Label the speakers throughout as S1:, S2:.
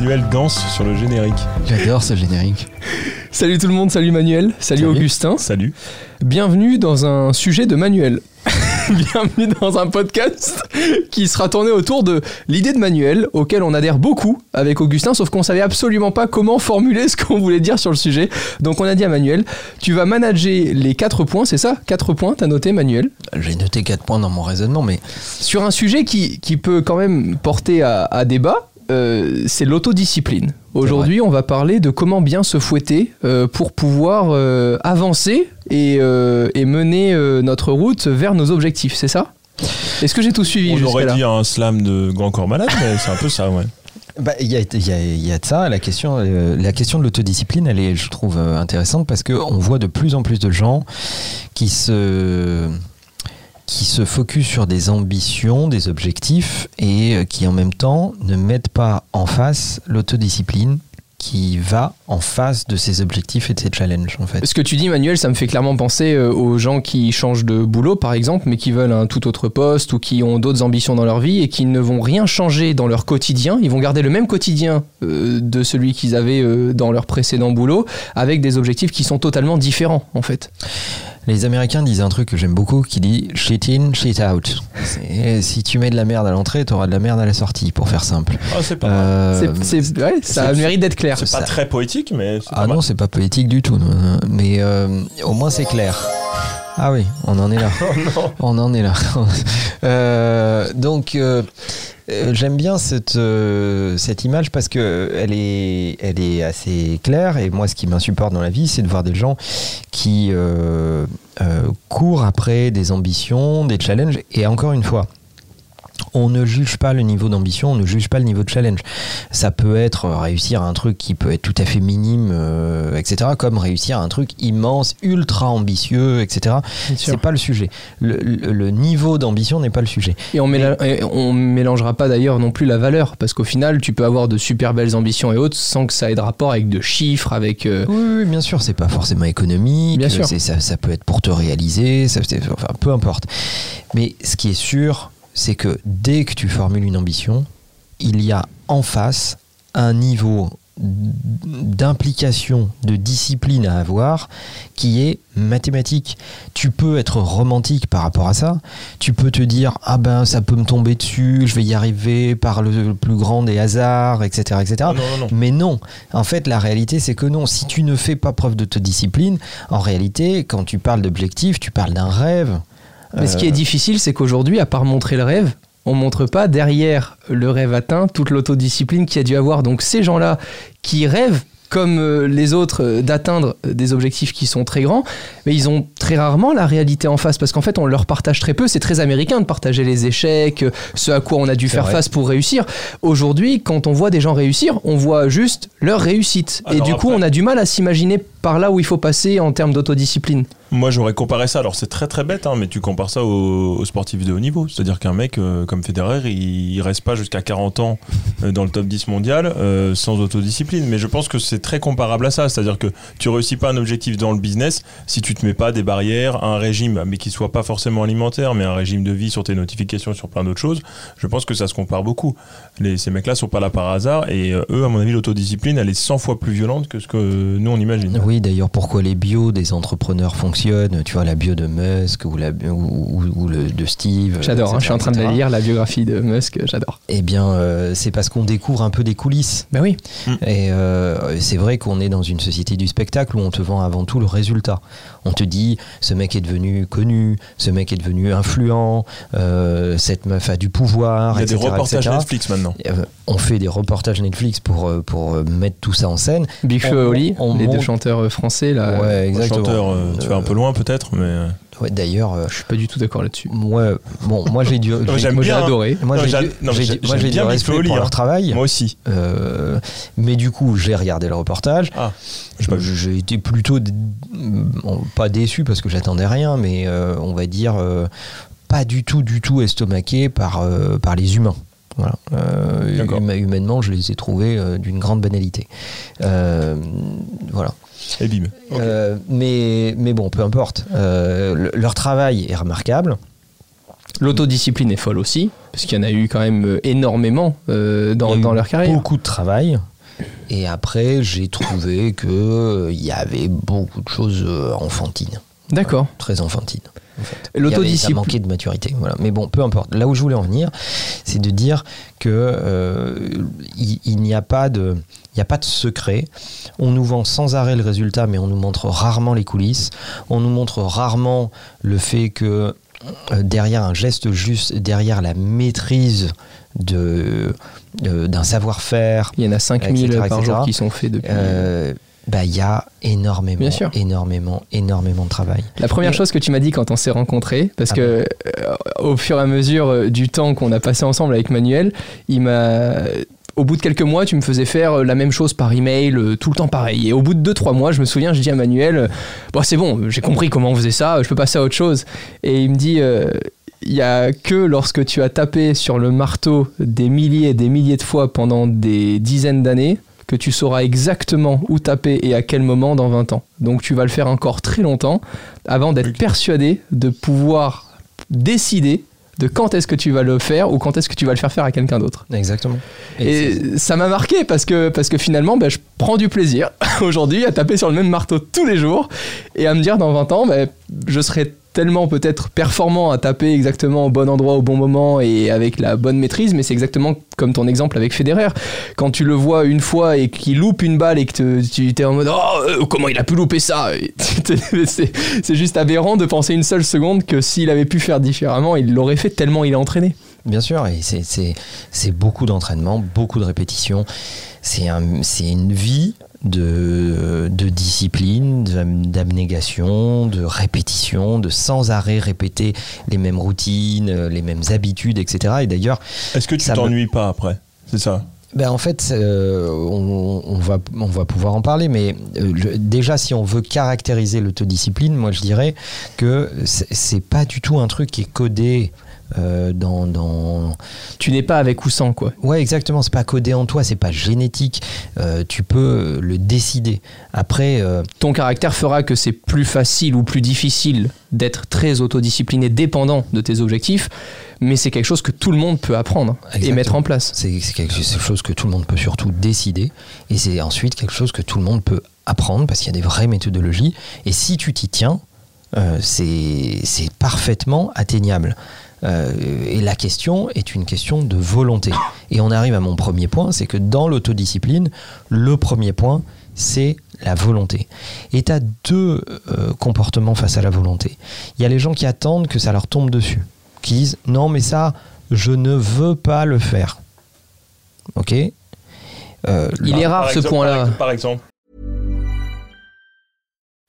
S1: Manuel danse sur le générique.
S2: J'adore ce générique.
S3: Salut tout le monde, salut Manuel, salut,
S2: Salut.
S3: Augustin.
S1: Salut.
S3: Bienvenue dans un sujet de Manuel. Bienvenue dans un podcast qui sera tourné autour de l'idée de Manuel, auquel on adhère beaucoup avec Augustin, sauf qu'on savait absolument pas comment formuler ce qu'on voulait dire sur le sujet. Donc on a dit à Manuel, tu vas manager les 4 points, c'est ça? 4 points, t'as noté Manuel?
S2: J'ai noté 4 points dans mon raisonnement, mais
S3: Sur un sujet qui, qui peut quand même porter à, à débat, euh, c'est l'autodiscipline. Aujourd'hui, on va parler de comment bien se fouetter euh, pour pouvoir euh, avancer et, euh, et mener euh, notre route vers nos objectifs, c'est ça? Est-ce que j'ai tout suivi
S1: On aurait
S3: là?
S1: dit un slam de grand corps malade, mais c'est un peu ça, ouais.
S2: bah, il y, a, il y a- y a de ça. La question, euh, la question de l'autodiscipline, elle est, je trouve, euh, intéressante parce qu'on voit de plus en plus de gens qui se qui se focus sur des ambitions, des objectifs et euh, qui en même temps ne mettent pas en face l'autodiscipline qui va en face de ces objectifs et de ces challenges en fait.
S3: Ce que tu dis, Manuel, ça me fait clairement penser euh, aux gens qui changent de boulot, par exemple, mais qui veulent un tout autre poste ou qui ont d'autres ambitions dans leur vie et qui ne vont rien changer dans leur quotidien. Ils vont garder le même quotidien euh, de celui qu'ils avaient dans leur précédent boulot, avec des objectifs qui sont totalement différents, en fait.
S2: Les Américains disent un truc que j'aime beaucoup qui dit shit in, shit out. Si tu mets de la merde à l'entrée, tu auras de la merde à la sortie, pour faire simple.
S1: Ah, c'est pas mal.
S2: Euh,
S3: C'est- c'est- ouais, ça
S1: c'est-
S3: mérite d'être clair.
S1: C'est pas
S2: ça-
S1: très poétique, mais c'est
S2: Ah
S1: pas
S2: non, c'est pas poétique du tout. Mais euh, au moins c'est clair. Ah oui, on en est là. on en est là. Euh, donc euh, euh, j'aime bien cette, euh, cette image parce que elle est, elle est assez claire. Et moi, ce qui m'insupporte dans la vie, c'est de voir des gens qui euh, courent après des ambitions, des challenges. Et encore une fois. On ne juge pas le niveau d'ambition, on ne juge pas le niveau de challenge. Ça peut être euh, réussir un truc qui peut être tout à fait minime, euh, etc., comme réussir un truc immense, ultra ambitieux, etc. C'est pas le sujet. Le, le- le niveau d'ambition n'est pas le sujet.
S3: Et on, méla- et on mélangera pas d'ailleurs non plus la valeur, parce qu'au final, tu peux avoir de super belles ambitions et autres sans que ça ait de rapport avec de chiffres, avec. euh,
S2: Oui, oui, bien sûr, c'est pas forcément économique.
S3: Bien sûr.
S2: Ça, ça peut être pour te réaliser, ça, enfin, peu importe. Mais ce qui est sûr, c'est que dès que tu formules une ambition, il y a en face un niveau d'implication, de discipline à avoir qui est mathématique. Tu peux être romantique par rapport à ça. Tu peux te dire ah ben ça peut me tomber dessus, je vais y arriver par le, plus grand des hasards, etc., etc.
S1: Non, non, non.
S2: Mais non, en fait, la réalité, c'est que non. Si tu ne fais pas preuve d'autodiscipline, en réalité, quand tu parles d'objectif, tu parles d'un rêve.
S3: Mais ce qui est
S2: Euh,
S3: difficile, c'est qu'aujourd'hui, à part montrer le rêve, on montre pas derrière le rêve atteint toute l'autodiscipline qu'il y a dû avoir. Donc ces gens-là qui rêvent comme euh, les autres euh, d'atteindre des objectifs qui sont très grands, mais ils ont très rarement la réalité en face parce qu'en fait on leur partage très peu. C'est très américain de partager les échecs, ce à quoi on a dû faire
S2: vrai.
S3: face pour réussir. Aujourd'hui, quand on voit des gens réussir, on voit juste leur réussite. Et du coup, on a du mal à s'imaginer par là où il faut passer en termes d'autodiscipline.
S1: Moi, j'aurais comparé ça. Alors, c'est très très bête, hein, mais tu compares ça aux, aux sportifs de haut niveau. C'est-à-dire qu'un mec euh, comme Federer, il, il reste pas jusqu'à 40 ans euh, dans le top 10 mondial euh, sans autodiscipline. Mais je pense que c'est très comparable à ça. C'est-à-dire que tu réussis pas un objectif dans le business si tu te mets pas des barrières, un régime, mais qui soit pas forcément alimentaire, mais un régime de vie sur tes notifications, sur plein d'autres choses. Je pense que ça se compare beaucoup. Les, ces mecs-là sont pas là par hasard. Et euh, eux, à mon avis, l'autodiscipline, elle est 100 fois plus violente que ce que nous, on imagine.
S2: Oui, d'ailleurs, pourquoi les bios des entrepreneurs fonctionnent Tu vois, la bio de Musk ou, la, ou, ou- ou le, de Steve.
S3: J'adore, hein, je suis en train de la
S2: etc..
S3: lire, la biographie de Musk, j'adore.
S2: Eh bien, euh, c'est parce qu'on découvre un peu des coulisses.
S3: Ben oui.
S2: Et euh, c'est vrai qu'on est dans une société du spectacle où on te vend avant tout le résultat. On te dit, ce mec est devenu connu, ce mec est devenu influent, euh, cette meuf a du pouvoir,
S1: Il y a des
S2: etc.,
S1: reportages
S2: etc..
S1: Netflix maintenant.
S2: Euh, On fait des reportages Netflix pour, euh, pour mettre tout ça en scène.
S3: Big Flo et Oli,
S2: on
S3: les deux
S2: monte-
S3: chanteurs euh, français là.
S2: ouais, exactement.
S1: Chanteur, euh, tu vas un peu loin peut-être, mais.
S2: Ouais, D'ailleurs, euh,
S3: Je suis pas du tout d'accord là-dessus.
S2: moi, bon, moi j'ai
S1: hein.
S3: adoré.
S2: moi
S1: Non,
S2: j'ai
S1: bien
S2: respect pour
S1: hein.
S2: leur travail.
S1: Moi aussi.
S2: Euh, mais du coup, j'ai regardé le reportage.
S1: Ah, j'ai pas vu.
S2: J'ai été plutôt bon, pas déçu parce que j'attendais rien, mais euh, on va dire euh, pas du tout, du tout estomaqué par, euh, par les humains. Voilà. Euh, humainement, je les ai trouvés euh, d'une grande banalité. Euh, voilà.
S1: Et bim.
S2: Euh, mais, mais bon, peu importe. Euh, le- leur travail est remarquable.
S3: L'autodiscipline est folle aussi, parce qu'il y en a eu quand même énormément euh, dans, dans leur carrière.
S2: Beaucoup de travail. Et après, j'ai trouvé que euh, il y avait beaucoup de choses enfantines,
S3: D'accord.
S2: très enfantines. En fait.
S3: L'autodiscipline.
S2: manquait de maturité. Voilà. Mais bon, peu importe. Là où je voulais en venir, c'est de dire que euh, il, il n'y a pas de, il n'y a pas de secret. On nous vend sans arrêt le résultat, mais on nous montre rarement les coulisses. On nous montre rarement le fait que euh, derrière un geste juste, derrière la maîtrise de de- d'un savoir-faire,
S3: Il y en a 5000
S2: etc.,
S3: par jour
S2: etc.
S3: qui sont faits depuis.
S2: euh, bah il y a énormément,
S3: Bien sûr.
S2: énormément, énormément de travail.
S3: La première
S2: Et-
S3: chose que tu m'as dit quand on s'est rencontrés, parce
S2: Ah
S3: que euh, au fur et à mesure euh, du temps qu'on a passé ensemble avec Manuel, il m'a. Au bout de quelques mois, tu me faisais faire euh, la même chose par email, tout le temps pareil. Et au bout de 2-3 mois, je me souviens, je dis à Manuel Bon, c'est bon, j'ai compris comment on faisait ça, je peux passer à autre chose. Et il me dit euh, Il y a que lorsque tu as tapé sur le marteau des milliers et des milliers de fois pendant des dizaines d'années que tu sauras exactement où taper et à quel moment dans 20 ans. Donc tu vas le faire encore très longtemps avant d'être persuadé de pouvoir décider de quand est-ce que tu vas le faire ou quand est-ce que tu vas le faire faire à quelqu'un d'autre.
S2: Exactement. Et
S3: ça m'a marqué parce que, parce que finalement, ben, je prends du plaisir aujourd'hui à taper sur le même marteau tous les jours et à me dire dans 20 ans, ben, je serai tellement peut-être performant à taper exactement au bon endroit au bon moment et avec la bonne maîtrise, mais c'est exactement comme ton exemple avec Federer. Quand tu le vois une fois et qu'il loupe une balle et que tu es en mode Oh, euh, comment il a pu louper ça? C'est juste aberrant de penser une seule seconde que s'il avait pu faire différemment, il l'aurait fait tellement il est entraîné.
S2: Bien sûr, et c'est- beaucoup d'entraînement, beaucoup de répétitions. C'est un, c'est une vie de, de discipline, d'abnégation, de répétition, de sans arrêt répéter les mêmes routines, euh, les mêmes habitudes, etc. Et d'ailleurs,
S1: Est-ce que tu
S2: me-
S1: t'ennuies pas après? C'est ça?
S2: ben en fait, euh, on, on va, on va pouvoir en parler, mais euh, le- déjà, si on veut caractériser l'autodiscipline, moi je dirais que c'est pas du tout un truc qui est codé euh, dans, dans,
S3: Tu n'es pas avec ou sans, quoi.
S2: Ouais, exactement. C'est pas codé en toi, c'est pas génétique. Euh, tu peux le décider. Après, euh,
S3: ton caractère fera que c'est plus facile ou plus difficile d'être très autodiscipliné, dépendant de tes objectifs, mais c'est quelque chose que tout le monde peut apprendre et mettre en place.
S2: c'est quelque chose que tout le monde peut surtout décider. Et c'est ensuite quelque chose que tout le monde peut apprendre parce qu'il y a des vraies méthodologies. Et si tu t'y tiens, euh, c'est parfaitement atteignable. Euh, et la question est une question de volonté. Et on arrive à mon premier point, c'est que dans l'autodiscipline, le premier point, c'est la volonté. Et tu as deux euh, comportements face à la volonté. Il y a les gens qui attendent que ça leur tombe dessus, qui disent non mais ça, je ne veux pas le faire. Ok? Euh,
S3: Il est rare
S1: Par
S3: ce point-là.
S1: Par exemple.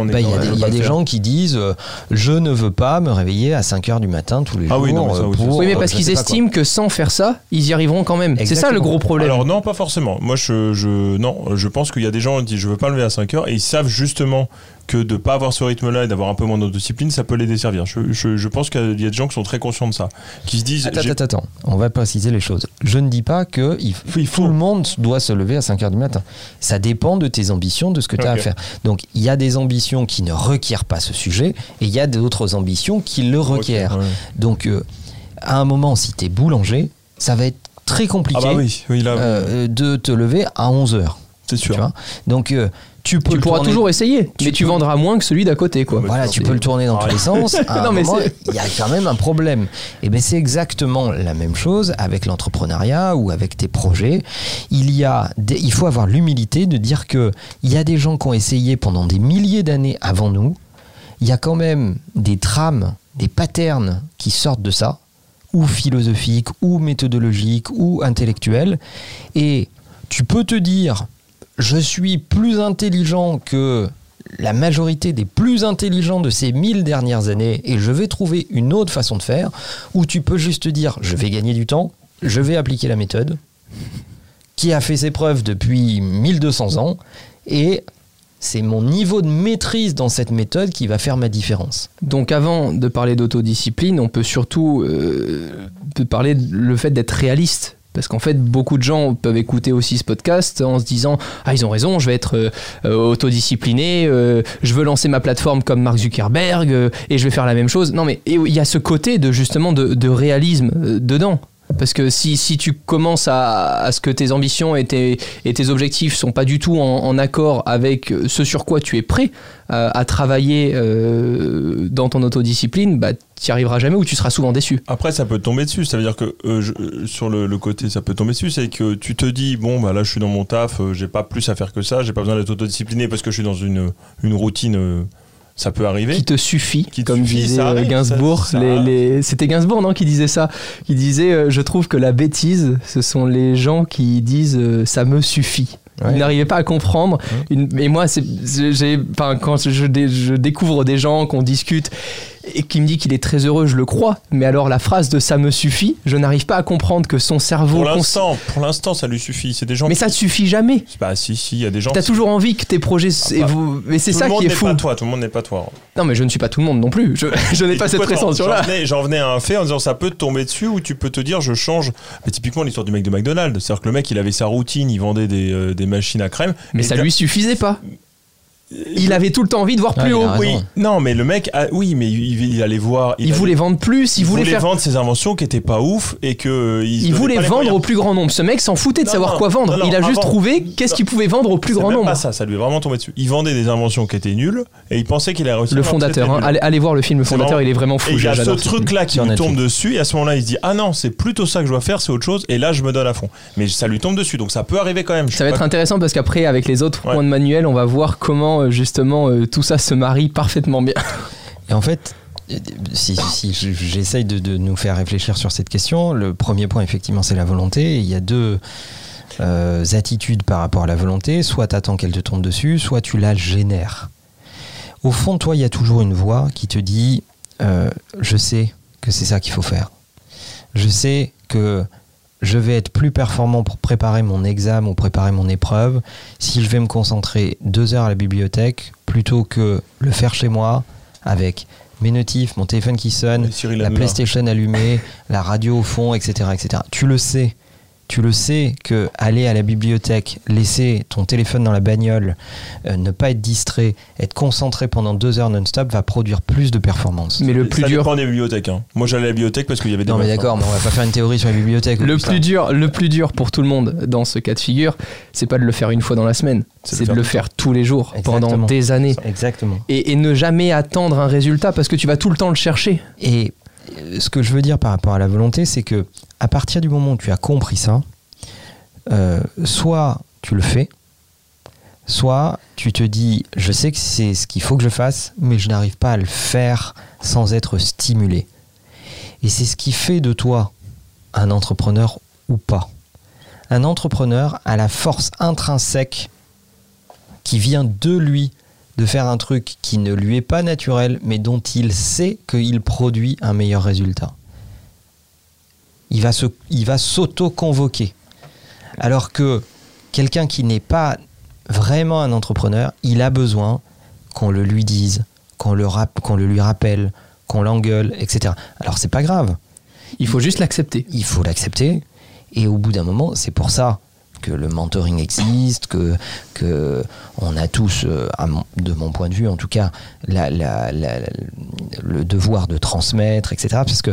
S1: On est
S2: Bah, Il y
S1: quand
S2: a des, y a des gens qui disent euh, je ne veux pas me réveiller à 5 heures du matin tous les
S1: Ah
S2: jours.
S1: oui, non, mais ça,
S2: euh,
S1: oui,
S2: pour,
S3: Oui, mais parce qu'ils estiment que sans faire ça, ils y arriveront quand même. C'est ça le gros problème.
S1: Alors non, pas forcément. Moi, je, je non, je pense qu'il y a des gens qui disent je veux pas me lever à 5 heures et ils savent justement que de pas avoir ce rythme-là et d'avoir un peu moins d'autodiscipline, ça peut les desservir. Je, je, je pense qu'il y a des gens qui sont très conscients de ça, qui se disent
S2: Attends, attends, attends, on va préciser les choses. Je ne dis pas que il,
S1: Il faut.
S2: tout le monde doit se lever à 5 heures du matin. Ça dépend de tes ambitions, de ce que tu as à faire. Donc il y a des ambitions qui ne requièrent pas ce sujet et il y a d'autres ambitions qui le requièrent.
S1: Ouais.
S2: Donc euh, à un moment, si tu es boulanger, ça va être très compliqué
S1: Ah bah oui, oui là,
S2: euh, de te lever à 11 heures.
S1: c'est
S2: Tu
S1: sûr.
S2: vois? Donc euh, tu peux
S3: tu
S2: le
S3: pourras
S2: tourner-
S3: toujours essayer, mais tu vendras moins que celui d'à côté, quoi.
S2: Voilà, tu peux le tourner dans tous les sens. Il y a quand même un problème. Et bien, c'est exactement la même chose avec l'entrepreneuriat ou avec tes projets. Il y a, des- il faut avoir l'humilité de dire que il y a des gens qui ont essayé pendant des milliers d'années avant nous. Il y a quand même des trames, des patterns qui sortent de ça, ou philosophiques, ou méthodologiques, ou intellectuels. Et tu peux te dire, je suis plus intelligent que la majorité des plus intelligents de ces 1000 dernières années et je vais trouver une autre façon de faire où tu peux juste dire je vais gagner du temps, je vais appliquer la méthode qui a fait ses preuves depuis 1200 ans et c'est mon niveau de maîtrise dans cette méthode qui va faire ma différence.
S3: Donc avant de parler d'autodiscipline, on peut surtout euh, parler le fait d'être réaliste. Parce qu'en fait, beaucoup de gens peuvent écouter aussi ce podcast en se disant Ah, ils ont raison, je vais être euh, euh, autodiscipliné, euh, je veux lancer ma plateforme comme Mark Zuckerberg et je vais faire la même chose. Non, mais il y a ce côté de justement de, réalisme dedans. Parce que si, si tu commences à, à ce que tes ambitions et tes, et tes objectifs sont pas du tout en, accord avec ce sur quoi tu es prêt euh, à travailler euh, dans ton autodiscipline, bah, tu n'y arriveras jamais ou tu seras souvent déçu.
S1: Après, ça peut tomber dessus. Ça veut dire que euh, sur le, côté, ça peut tomber dessus, c'est que tu te dis bon, bah là, je suis dans mon taf, j'ai pas plus à faire que ça, j'ai pas besoin d'être autodiscipliné parce que je suis dans une, une routine. Ça peut arriver.
S3: Qui te suffit,
S1: Qui te
S3: comme
S1: suffit,
S3: disait euh,
S1: arrive,
S3: Gainsbourg.
S1: ça- ça
S3: les-
S1: arrive.
S3: les- C'était Gainsbourg, non, qui disait ça? Qui disait euh, Je trouve que la bêtise, ce sont les gens qui disent euh, ça me suffit.
S2: Ouais.
S3: Ils n'arrivaient pas à comprendre. Une- et moi, c'est, j'ai, quand je découvre des gens, qu'on discute, et qui me dit qu'il est très heureux, je le crois. Mais alors, la phrase de ça me suffit, je n'arrive pas à comprendre que son cerveau.
S1: Pour
S3: cons-
S1: l'instant, pour l'instant, ça lui suffit. C'est des gens.
S3: Mais
S1: qui-
S3: ça ne suffit jamais.
S1: Bah si, si, il y a des gens.
S3: T'as toujours envie que tes projets.
S1: Ah,
S3: et
S1: bah,
S3: vous- Mais c'est
S1: tout
S3: ça
S1: le monde
S3: qui est fou.
S1: pas toi. Tout le monde n'est pas toi.
S3: Non, mais je ne suis pas tout le monde non plus. Je, je n'ai pas cette prétention-là.
S1: J'en venais, à un fait en disant ça peut te tomber dessus ou tu peux te dire je change. Mais typiquement l'histoire du mec de McDonald's, c'est-à-dire que le mec il avait sa routine, il vendait des, euh, des machines à crème.
S3: Mais ça lui suffisait pas. Il avait tout le temps envie de voir plus haut.
S1: Oui, non, mais le mec, a- oui, mais il, il allait voir.
S3: Il
S1: allait-
S3: voulait vendre plus, il,
S1: il
S3: voulait, faire.
S1: vendre ses inventions qui étaient pas ouf et que euh, il,
S3: voulait vendre
S1: moyens.
S3: au plus grand nombre. Ce mec s'en foutait de
S1: Non,
S3: savoir
S1: non,
S3: quoi vendre.
S1: non, non,
S3: il a juste trouvé qu'est-ce qu'il pouvait vendre au plus grand
S1: même
S3: nombre.
S1: Pas ça, ça lui est vraiment tombé dessus. Il vendait des inventions qui étaient nulles et il pensait qu'il allait réussir.
S3: Le fondateur, hein. allez, allez voir le film Le fondateur,
S1: vraiment-
S3: il est vraiment
S1: Et
S3: fou.
S1: il y a ce
S3: j'adore ce film.
S1: truc là qui lui tombe dessus et à ce moment-là il se dit ah non c'est plutôt ça que je dois faire c'est autre chose et là je me donne à fond mais ça lui tombe dessus donc ça peut arriver quand même
S3: Ça va être intéressant parce qu'après, avec les autres points de manuel, on va voir comment euh, justement euh, tout ça se marie parfaitement bien.
S2: Et en fait, si, j'essaye de, nous faire réfléchir sur cette question, le premier point, effectivement, c'est la volonté. Il y a deux euh, attitudes par rapport à la volonté. Soit tu attends qu'elle te tombe dessus, soit tu la génères. Au fond toi, il y a toujours une voix qui te dit Je sais que c'est ça qu'il faut faire. Je sais que je vais être plus performant pour préparer mon examen ou préparer mon épreuve si je vais me concentrer deux heures à la bibliothèque plutôt que le faire chez moi avec mes notifs, mon téléphone qui sonne, la. PlayStation allumée, la radio au fond, etc., etc. Tu le sais. Tu le sais que aller à la bibliothèque, laisser ton téléphone dans la bagnole, euh, ne pas être distrait, être concentré pendant deux heures non-stop va produire plus de performance.
S3: Mais le
S1: ça
S3: plus dur,
S1: dépend des bibliothèques hein. moi j'allais à la bibliothèque parce qu'il y avait des
S2: Non mais
S1: meufs, hein.
S2: d'accord, mais on va pas faire une théorie sur les bibliothèques.
S3: le plus dur, le plus dur pour tout le monde dans ce cas de figure, c'est pas de le faire une fois dans la semaine,
S1: C'est de
S3: le
S1: faire
S3: tous les jours pendant des années.
S2: Exactement.
S3: Et, et ne jamais attendre un résultat parce que tu vas tout le temps le chercher.
S2: Et ce que je veux dire par rapport à la volonté, c'est que à partir du moment où tu as compris ça, euh, soit tu le fais, soit tu te dis je sais que c'est ce qu'il faut que je fasse, mais je n'arrive pas à le faire sans être stimulé. Et c'est ce qui fait de toi un entrepreneur ou pas. Un entrepreneur a la force intrinsèque qui vient de lui de faire un truc qui ne lui est pas naturel, mais dont il sait qu'il produit un meilleur résultat. Il va, se, il va s'auto-convoquer. Alors que quelqu'un qui n'est pas vraiment un entrepreneur, il a besoin qu'on le lui dise, qu'on le, rap- qu'on le lui rappelle, qu'on l'engueule, etc. Alors c'est pas grave,
S3: Il faut juste l'accepter.
S2: il faut l'accepter. Et au bout d'un moment, c'est pour ça que le mentoring existe, que, que on a tous, euh, de mon point de vue en tout cas, le devoir de transmettre, etc. Parce que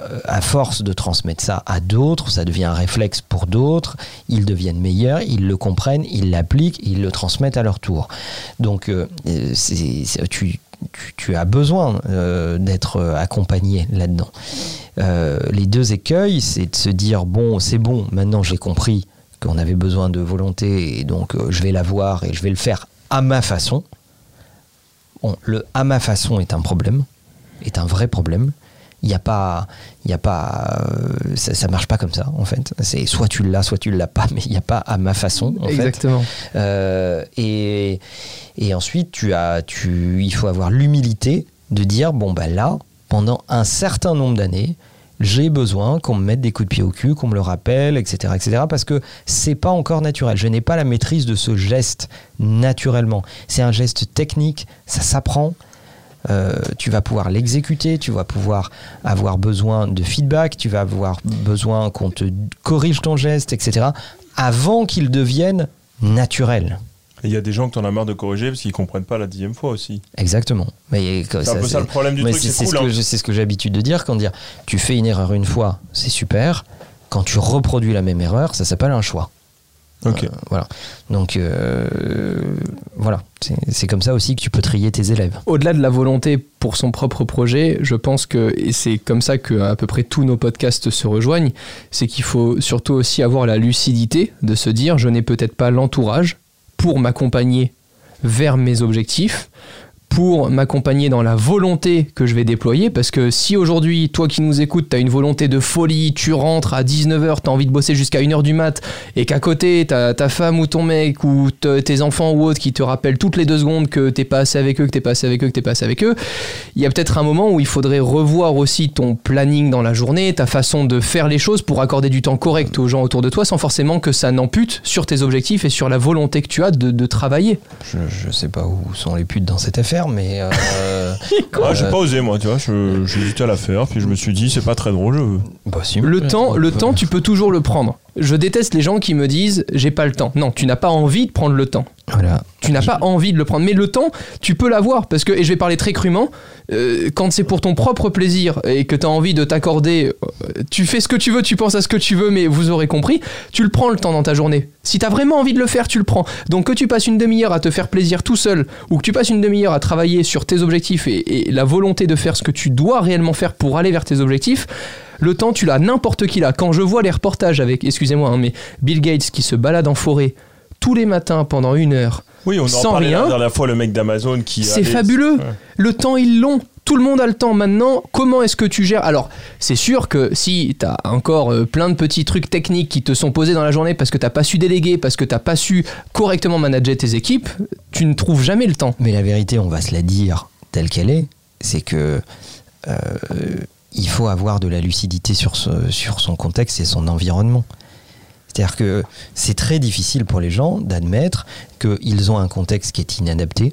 S2: euh, à force de transmettre ça à d'autres, ça devient un réflexe pour d'autres, ils deviennent meilleurs, ils le comprennent, ils l'appliquent, ils le transmettent à leur tour. Donc euh, tu, as besoin d'être accompagné là-dedans. Les deux écueils, c'est de se dire bon, c'est bon, maintenant j'ai compris qu'on avait besoin de volonté et donc euh, je vais l'avoir et je vais le faire à ma façon. Bon, le à ma façon est un problème, est un vrai problème. Il n'y a pas, il y a pas, euh, ça, ça marche pas comme ça en fait. C'est soit tu l'as, soit tu l'as pas, mais il n'y a pas à ma façon en fait.
S3: Exactement.
S2: Euh, et, et ensuite, tu as, tu, il faut avoir l'humilité de dire bon, bah là, pendant un certain nombre d'années, j'ai besoin qu'on me mette des coups de pied au cul, qu'on me le rappelle, etc., etc., parce que c'est pas encore naturel. Je n'ai pas la maîtrise de ce geste naturellement. C'est un geste technique, ça s'apprend. Euh, tu vas pouvoir l'exécuter, tu vas pouvoir avoir besoin de feedback, tu vas avoir besoin qu'on te corrige ton geste, etc., avant qu'il devienne naturel.
S1: Et il y a des gens que t'en as marre de corriger parce qu'ils comprennent pas la dixième fois aussi.
S2: Exactement. Mais
S1: C'est un peu ça le problème du
S2: mais
S1: truc,
S2: c'est
S1: cool.
S2: ce
S1: hein.
S2: c'est ce que j'ai l'habitude de dire quand dire tu fais une erreur une fois, c'est super. Quand tu reproduis la même erreur, ça s'appelle un choix.
S1: Ok.
S2: Euh, voilà. Donc euh, voilà, c'est c'est comme ça aussi que tu peux trier tes élèves.
S3: Au-delà de la volonté pour son propre projet, je pense que, et c'est comme ça que à peu près tous nos podcasts se rejoignent, c'est qu'il faut surtout aussi avoir la lucidité de se dire je n'ai peut-être pas l'entourage pour m'accompagner vers mes objectifs, pour m'accompagner dans la volonté que je vais déployer, parce que si aujourd'hui, toi qui nous écoutes, tu as une volonté de folie, tu rentres à 19h, tu as envie de bosser jusqu'à 1h du mat, et qu'à côté, tu ta femme ou ton mec, ou te- tes enfants ou autres qui te rappellent toutes les deux secondes que t'es pas assez avec eux, que t'es pas assez avec eux, que t'es pas assez avec eux, il y a peut-être un moment où il faudrait revoir aussi ton planning dans la journée, ta façon de faire les choses pour accorder du temps correct aux gens autour de toi, sans forcément que ça n'ampute sur tes objectifs et sur la volonté que tu as de, de travailler.
S2: Je, je sais pas où sont les putes dans cette affaire, mais euh,
S1: Ah, j'ai pas osé moi, tu vois. hésité à la faire, puis je me suis dit c'est pas très drôle. je-
S2: bah, si.
S3: Le temps, le temps, tu peux toujours le prendre. Je déteste les gens qui me disent j'ai pas le temps. Non, tu n'as pas envie de prendre le temps.
S2: Voilà.
S3: Tu n'as pas envie de le prendre. Mais le temps, tu peux l'avoir. Parce que, et je vais parler très crûment, euh, quand c'est pour ton propre plaisir et que tu as envie de t'accorder, euh, tu fais ce que tu veux, tu penses à ce que tu veux, mais vous aurez compris, tu le prends le temps dans ta journée. Si tu as vraiment envie de le faire, tu le prends. Donc que tu passes une demi-heure à te faire plaisir tout seul, ou que tu passes une demi-heure à travailler sur tes objectifs et, et la volonté de faire ce que tu dois réellement faire pour aller vers tes objectifs, le temps, tu l'as, n'importe qui l'a. Quand je vois les reportages avec, excusez-moi, hein, mais Bill Gates qui se balade en forêt tous les matins pendant une heure,
S1: Oui, on en
S3: Sans
S1: parlait
S3: rien.
S1: la dernière fois, le mec d'Amazon qui.
S3: c'est fabuleux.
S1: Ouais.
S3: Le temps, ils l'ont. Tout le monde a le temps maintenant. Comment est-ce que tu gères? Alors, c'est sûr que si tu as encore euh, plein de petits trucs techniques qui te sont posés dans la journée parce que t'as pas su déléguer, parce que t'as pas su correctement manager tes équipes, tu ne trouves jamais le temps.
S2: Mais la vérité, on va se la dire telle qu'elle est, c'est que euh, il faut avoir de la lucidité sur, ce- sur son contexte et son environnement. C'est-à-dire que c'est très difficile pour les gens d'admettre qu'ils ont un contexte qui est inadapté.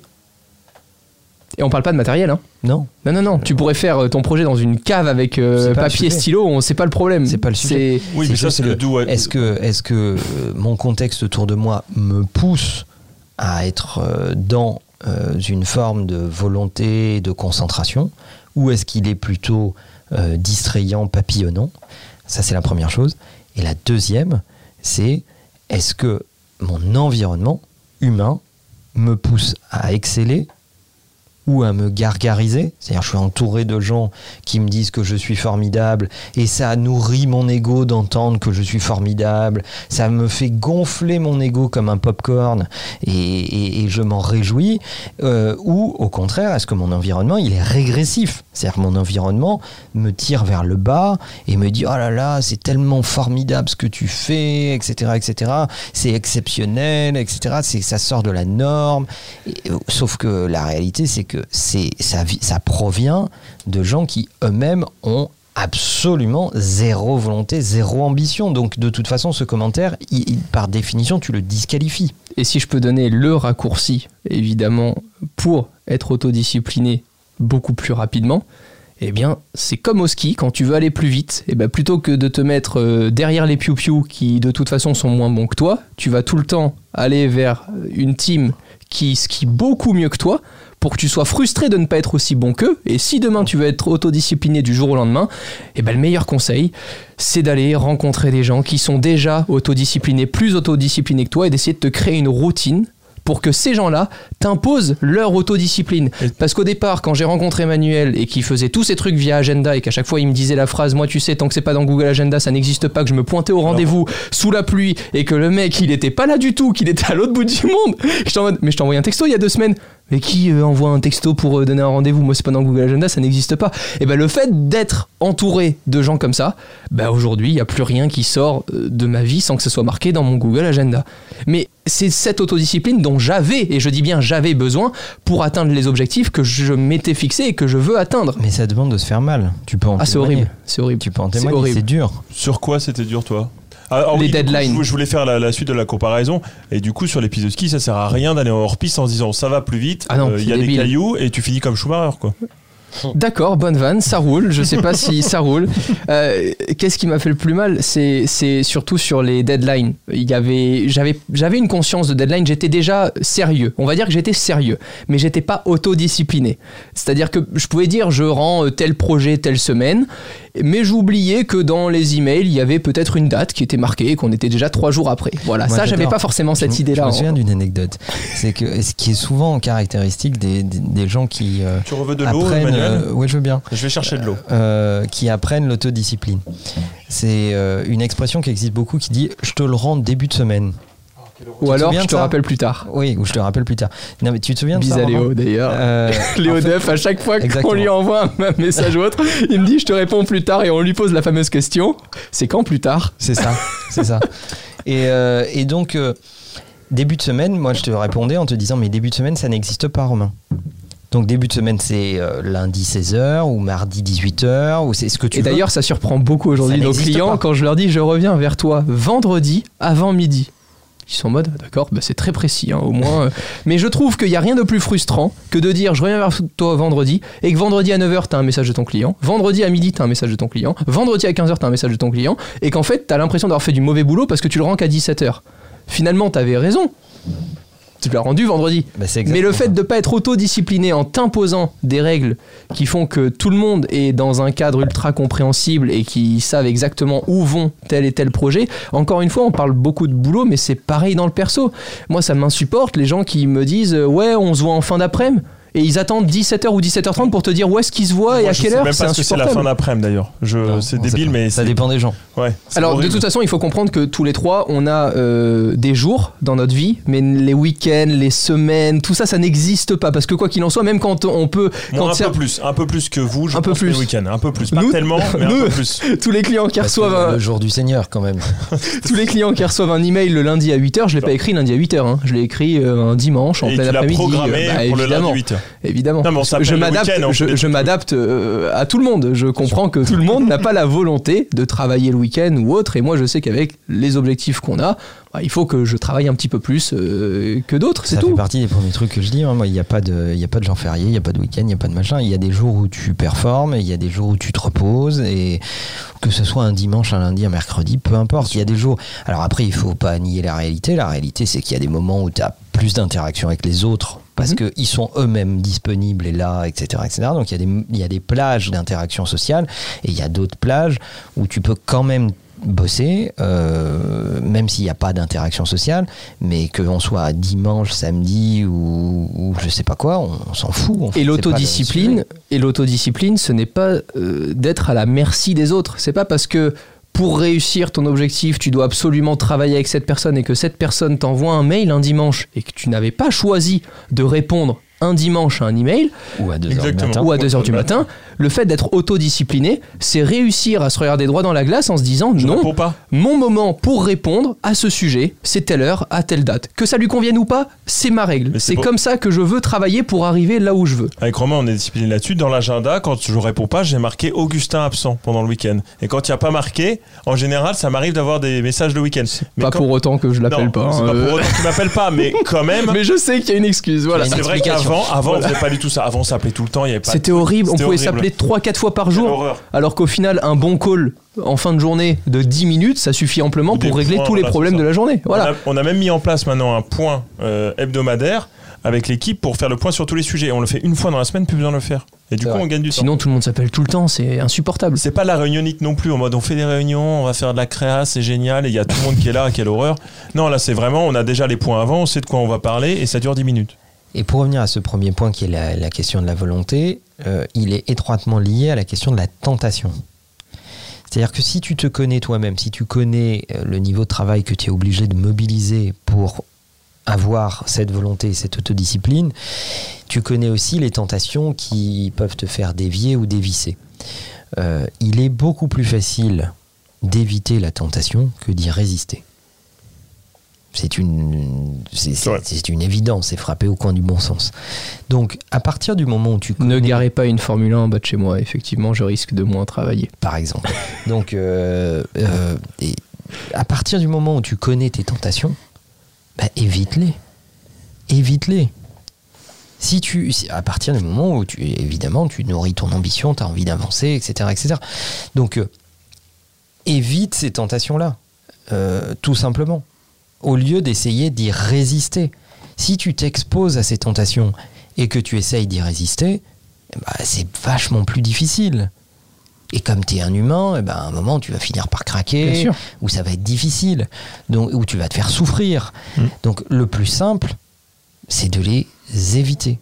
S3: Et on parle pas de matériel, hein.
S2: Non,
S3: Non, non, non. Tu pourrais faire euh, ton projet dans une cave avec euh, papier stylo, on sait pas le problème.
S2: C'est pas le sujet.
S1: Oui, mais ça, c'est le
S2: que
S1: do.
S2: Est-ce que, est que euh, mon contexte autour de moi me pousse à être euh, dans euh, une forme de volonté de concentration ou est-ce qu'il est plutôt euh, distrayant, papillonnant Ça, c'est la première chose. Et la deuxième, c'est est-ce que mon environnement humain me pousse à exceller ou à me gargariser? C'est-à-dire, je suis entouré de gens qui me disent que je suis formidable et ça nourrit mon ego d'entendre que je suis formidable. Ça me fait gonfler mon ego comme un popcorn et, et- je m'en réjouis. Euh, ou au contraire, est-ce que mon environnement il est régressif? C'est-à-dire, mon environnement me tire vers le bas et me dit oh là là, c'est tellement formidable ce que tu fais, etc., etc. C'est exceptionnel, etc. C'est ça sort de la norme. Euh, sauf que la réalité, c'est que c'est ça, ça provient de gens qui eux-mêmes ont absolument zéro volonté, zéro ambition. Donc de toute façon, ce commentaire, par définition, tu le disqualifies.
S3: Et si je peux donner le raccourci, évidemment, pour être autodiscipliné beaucoup plus rapidement, eh bien, c'est comme au ski, quand tu veux aller plus vite, eh ben, plutôt que de te mettre euh, derrière les piou-piou qui de toute façon sont moins bons que toi, tu vas tout le temps aller vers une team qui skie beaucoup mieux que toi pour que tu sois frustré de ne pas être aussi bon qu'eux. Et si demain tu veux être autodiscipliné du jour au lendemain, eh ben, le meilleur conseil, c'est d'aller rencontrer des gens qui sont déjà autodisciplinés, plus autodisciplinés que toi, et d'essayer de te créer une routine pour que ces gens-là t'imposent leur autodiscipline. Parce qu'au départ, quand j'ai rencontré Emmanuel et qu'il faisait tous ces trucs via Agenda et qu'à chaque fois il me disait la phrase Moi, tu sais, tant que c'est pas dans Google Agenda, ça n'existe pas, que je me pointais au rendez-vous sous la pluie et que le mec il était pas là du tout, qu'il était à l'autre bout du monde, mode Mais je t'ai envoyé un texto il y a deux semaines. Et qui euh, envoie un texto pour euh, donner un rendez-vous? Moi, c'est pas dans Google Agenda, ça n'existe pas. Et ben le fait d'être entouré de gens comme ça, ben aujourd'hui, il n'y a plus rien qui sort euh, de ma vie sans que ce soit marqué dans mon Google Agenda. Mais c'est cette autodiscipline dont j'avais, et je dis bien j'avais besoin, pour atteindre les objectifs que je m'étais fixés et que je veux atteindre.
S2: Mais ça demande de se faire mal. Tu peux en
S3: Ah, c'est
S2: témoigner.
S3: horrible. C'est horrible.
S2: Tu peux en
S3: C'est
S2: témoigner,
S3: horrible.
S2: c'est dur.
S1: Sur quoi c'était dur, toi? Ah, ah
S3: Les
S1: oui, coup,
S3: deadlines.
S1: je, je voulais faire la, la suite de la comparaison. Et du coup, sur les pistes de ski, ça sert à rien d'aller en hors-piste en se disant ça va plus vite,
S3: Ah non,
S1: il y a des cailloux et tu finis comme Schumacher, quoi.
S3: D'accord, bonne vanne, ça roule. Je sais pas si ça roule. Euh, Qu'est-ce qui m'a fait le plus mal? C'est surtout sur les deadlines. J'avais une conscience de deadline. J'étais déjà sérieux. On va dire que j'étais sérieux, mais j'étais pas autodiscipliné. C'est-à-dire que je pouvais dire je rends euh, tel projet telle semaine, mais j'oubliais que dans les emails il y avait peut-être une date qui était marquée et qu'on était déjà trois jours après. Voilà,
S2: Moi,
S3: ça j'avais pas forcément cette idée-là.
S2: Je me souviens d'une anecdote. C'est que ce qui est souvent caractéristique des, des, des gens qui euh,
S1: Tu reveux de l'eau,
S2: euh, ouais, je veux bien.
S1: Je vais chercher de l'eau.
S2: euh, qui apprennent l'autodiscipline. C'est euh, une expression qui existe beaucoup qui dit je te le rends début de semaine.
S3: Ou alors je te
S2: ça
S3: rappelle plus tard.
S2: Oui, ou je te rappelle plus tard. Non, mais tu te souviens de
S3: Bis
S2: ça
S3: à Léo d'ailleurs.
S2: Euh,
S3: Léo
S2: en fait,
S3: Def, à chaque fois qu'on lui envoie un message ou autre, il me dit je te réponds plus tard et on lui pose la fameuse question c'est quand plus tard?
S2: C'est ça, c'est ça. Et, euh, et donc, euh, début de semaine, moi je te répondais en te disant, mais début de semaine, ça n'existe pas, Romain. Donc début de semaine, c'est euh, lundi 16h ou mardi 18h, ou c'est ce que tu
S3: Et d'ailleurs, ça surprend beaucoup aujourd'hui nos clients
S2: pas.
S3: quand je leur dis je reviens vers toi vendredi avant midi. Ils sont en mode d'accord, bah c'est très précis, hein, au moins. euh. Mais je trouve qu'il n'y a rien de plus frustrant que de dire je reviens vers toi vendredi et que vendredi à 9h, tu as un message de ton client, vendredi à midi, tu as un message de ton client, vendredi à 15h, tu as un message de ton client et qu'en fait, tu as l'impression d'avoir fait du mauvais boulot parce que tu le rends qu'à 17h. Finalement, tu avais raison. Tu l'as rendu vendredi.
S2: Bah,
S3: Mais le fait
S2: ça.
S3: de ne pas être autodiscipliné en t'imposant des règles qui font que tout le monde est dans un cadre ultra compréhensible et qui savent exactement où vont tel et tel projet, encore une fois, on parle beaucoup de boulot, mais c'est pareil dans le perso. Moi, ça m'insupporte les gens qui me disent Ouais, on se voit en fin d'après-midi. Et ils attendent 17h ou 17h30 pour te dire où est-ce qu'ils se voient et à
S1: je
S3: quelle
S1: sais
S3: heure.
S1: même
S3: C'est
S1: pas ce que c'est la fin d'après-midi d'ailleurs. Je, c'est débile, mais
S2: ça dépend des gens.
S1: Ouais.
S3: Alors, de toute façon, il faut comprendre que tous les trois, on a euh, des jours dans notre vie, mais les week-ends, les semaines, tout ça, ça n'existe pas. Parce que quoi qu'il en soit, même quand on peut.
S1: Moi,
S3: quand
S1: un peu plus, un peu plus que vous, je
S3: Un peu
S1: pense,
S3: plus.
S1: les week-ends, un peu plus, pas
S3: Nous-
S1: tellement, mais
S3: nous-
S1: un peu plus.
S3: tous les clients qui
S2: Parce
S3: reçoivent un,
S2: Le jour du Seigneur, quand même.
S3: tous les clients qui reçoivent un email le lundi à 8h, je l'ai pas écrit lundi à 8h, hein. je l'ai écrit euh, un dimanche en
S1: Et
S3: plein après-midi.
S1: programmé
S3: Bah,
S1: pour le lundi 8
S3: évidemment.
S1: Non,
S3: je m'adapte, je, je euh, à tout le monde. Je comprends que tout le monde n'a pas la volonté de travailler le week-end ou autre, et moi je sais qu'avec les objectifs qu'on a, bah, il faut que je travaille un petit peu plus euh, que d'autres, c'est
S2: Ça fait
S3: tout.
S2: partie des premiers trucs que je dis. hein. Moi, il n'y a pas de, il a pas de jour férié, il n'y a pas de week-end, il n'y a pas de machin. Il y a des jours où tu performes, il y a des jours où tu te reposes, et que ce soit un dimanche, un lundi, un mercredi, peu importe. Il y a des jours. Alors après, il faut pas nier la réalité. La réalité, c'est qu'il y a des moments où tu as plus d'interaction avec les autres parce
S3: Mhm.
S2: qu'ils sont eux-mêmes disponibles et là, etc., etc. Donc il y a des, il y a des plages d'interaction sociale et il y a d'autres plages où tu peux quand même bosser, euh, même s'il n'y a pas d'interaction sociale, mais qu'on soit dimanche, samedi ou, ou je sais pas quoi, on, on s'en fout. en fait.
S3: L'autodiscipline, et l'autodiscipline, ce n'est pas euh, d'être à la merci des autres. C'est pas parce que pour réussir ton objectif, tu dois absolument travailler avec cette personne et que cette personne t'envoie un mail un dimanche et que tu n'avais pas choisi de répondre un dimanche à un email
S2: ou à 2 heures du
S1: Exactement.
S2: matin.
S3: ou à
S1: Ouais,
S3: 2h du matin, le fait d'être autodiscipliné, c'est réussir à se regarder droit dans la glace en se disant
S1: Je
S3: non,
S1: pas.
S3: mon moment pour répondre à ce sujet, c'est telle heure, à telle date. Que ça lui convienne ou pas, c'est ma règle.
S1: C'est pour-
S3: comme ça que je veux travailler pour arriver là où je veux.
S1: Avec Romain, on est discipliné là-dessus. Dans l'agenda, quand je réponds pas, j'ai marqué Augustin absent pendant le week-end. Et quand il n'y a pas marqué, en général, ça m'arrive d'avoir des messages le week-end. Mais
S3: pas
S1: quand-
S3: pour autant que je l'appelle pas.
S1: C'est
S3: hein,
S1: pas
S3: euh.
S1: pour autant que tu m'appelles pas, mais quand même.
S3: Mais je sais qu'il y a une excuse, voilà.
S2: Il y a
S1: C'est vrai qu'avant, avant, on faisait pas du tout ça. Avant, on s'appelait tout le temps. Il y avait pas.
S3: C'était horrible, on pouvait s'appeler 3-4 fois par jour, alors qu'au final, un bon call en fin de journée de 10 minutes, ça suffit amplement
S1: des
S3: pour régler
S1: points,
S3: tous les
S1: voilà,
S3: problèmes de la journée. Voilà.
S1: On, a, on a même mis en place maintenant un point euh, hebdomadaire avec l'équipe pour faire le point sur tous les sujets. On le fait une fois dans la semaine, plus besoin de le faire. Et du coup,
S2: vrai.
S1: on gagne du temps.
S3: Sinon, tout le monde s'appelle tout le temps, c'est insupportable.
S1: C'est pas la réunionnite non plus, en mode on fait des réunions, on va faire de la créa, c'est génial, et il y a tout le monde qui est là, quelle horreur. Non, là c'est vraiment, on a déjà les points avant, on sait de quoi on va parler, et ça dure 10 minutes.
S2: Et pour revenir à ce premier point qui est la, question de la volonté, euh, il est étroitement lié à la question de la tentation. C'est-à-dire que si tu te connais toi-même, si tu connais euh, le niveau de travail que tu es obligé de mobiliser pour avoir cette volonté, cette autodiscipline, tu connais aussi les tentations qui peuvent te faire dévier ou dévisser. Euh, il est beaucoup plus facile d'éviter la tentation que d'y résister. C'est une, c'est, une évidence, c'est frappé au coin du bon sens. Donc, à partir du moment où tu
S3: Ne
S2: connais-
S3: garez pas une Formule 1 en bas de chez moi, effectivement, je risque de moins travailler.
S2: par exemple. Donc, euh, euh, et à partir du moment où tu connais tes tentations, bah, évite-les. Évite-les. Si tu, à partir du moment où tu, évidemment, tu nourris ton ambition, tu as envie d'avancer, etc., etc. Donc, euh, évite ces tentations-là, euh, tout simplement, au lieu d'essayer d'y résister. Si tu t'exposes à ces tentations et que tu essayes d'y résister, bah, c'est vachement plus difficile. Et comme tu es un humain, eh ben, à un moment, tu vas finir par craquer, ou ça va être difficile, donc, ou tu vas te faire souffrir.
S1: Mm.
S2: Donc le plus simple, c'est de les éviter.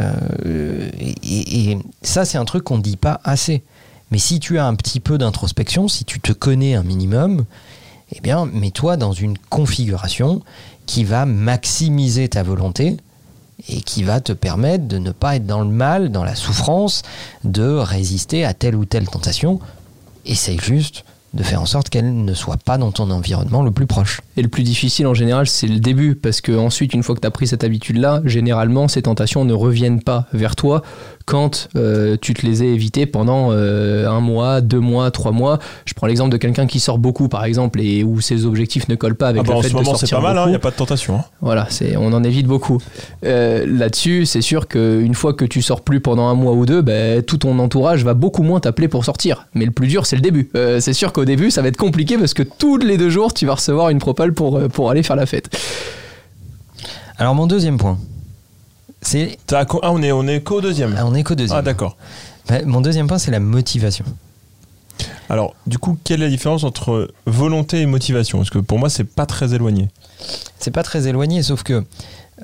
S2: Euh, et, et ça, c'est un truc qu'on ne dit pas assez. Mais si tu as un petit peu d'introspection, si tu te connais un minimum, eh bien, mets-toi dans une configuration qui va maximiser ta volonté et qui va te permettre de ne pas être dans le mal, dans la souffrance, de résister à telle ou telle tentation. Essaye juste de faire en sorte qu'elle ne soit pas dans ton environnement le plus proche.
S3: Et le plus difficile en général, c'est le début, parce que ensuite, une fois que tu as pris cette habitude-là, généralement, ces tentations ne reviennent pas vers toi quand euh, tu te les as évitées pendant euh, un mois, deux mois, trois mois. Je prends l'exemple de quelqu'un qui sort beaucoup, par exemple, et où ses objectifs ne collent pas avec
S1: Ah bah,
S3: le
S1: en
S3: fait
S1: ce
S3: de
S1: moment, c'est pas mal, il
S3: beaucoup.
S1: n'y a pas de tentation. hein.
S3: Voilà, c'est, on en évite beaucoup. Euh, là-dessus, c'est sûr qu'une fois que tu sors plus pendant un mois ou deux, ben, tout ton entourage va beaucoup moins t'appeler pour sortir. Mais le plus dur, c'est le début. Euh, c'est sûr qu'au début, ça va être compliqué parce que tous les deux jours, tu vas recevoir une propale pour, pour aller faire la fête.
S2: Alors mon deuxième point, c'est...
S1: Ah, on est, on est qu'au deuxième.
S2: Ah, on est qu'au deuxième.
S1: Ah, d'accord.
S2: Bah, mon deuxième point, c'est la motivation.
S1: Alors, du coup, quelle est la différence entre volonté et motivation? Parce que pour moi, c'est pas très éloigné.
S2: C'est pas très éloigné, sauf que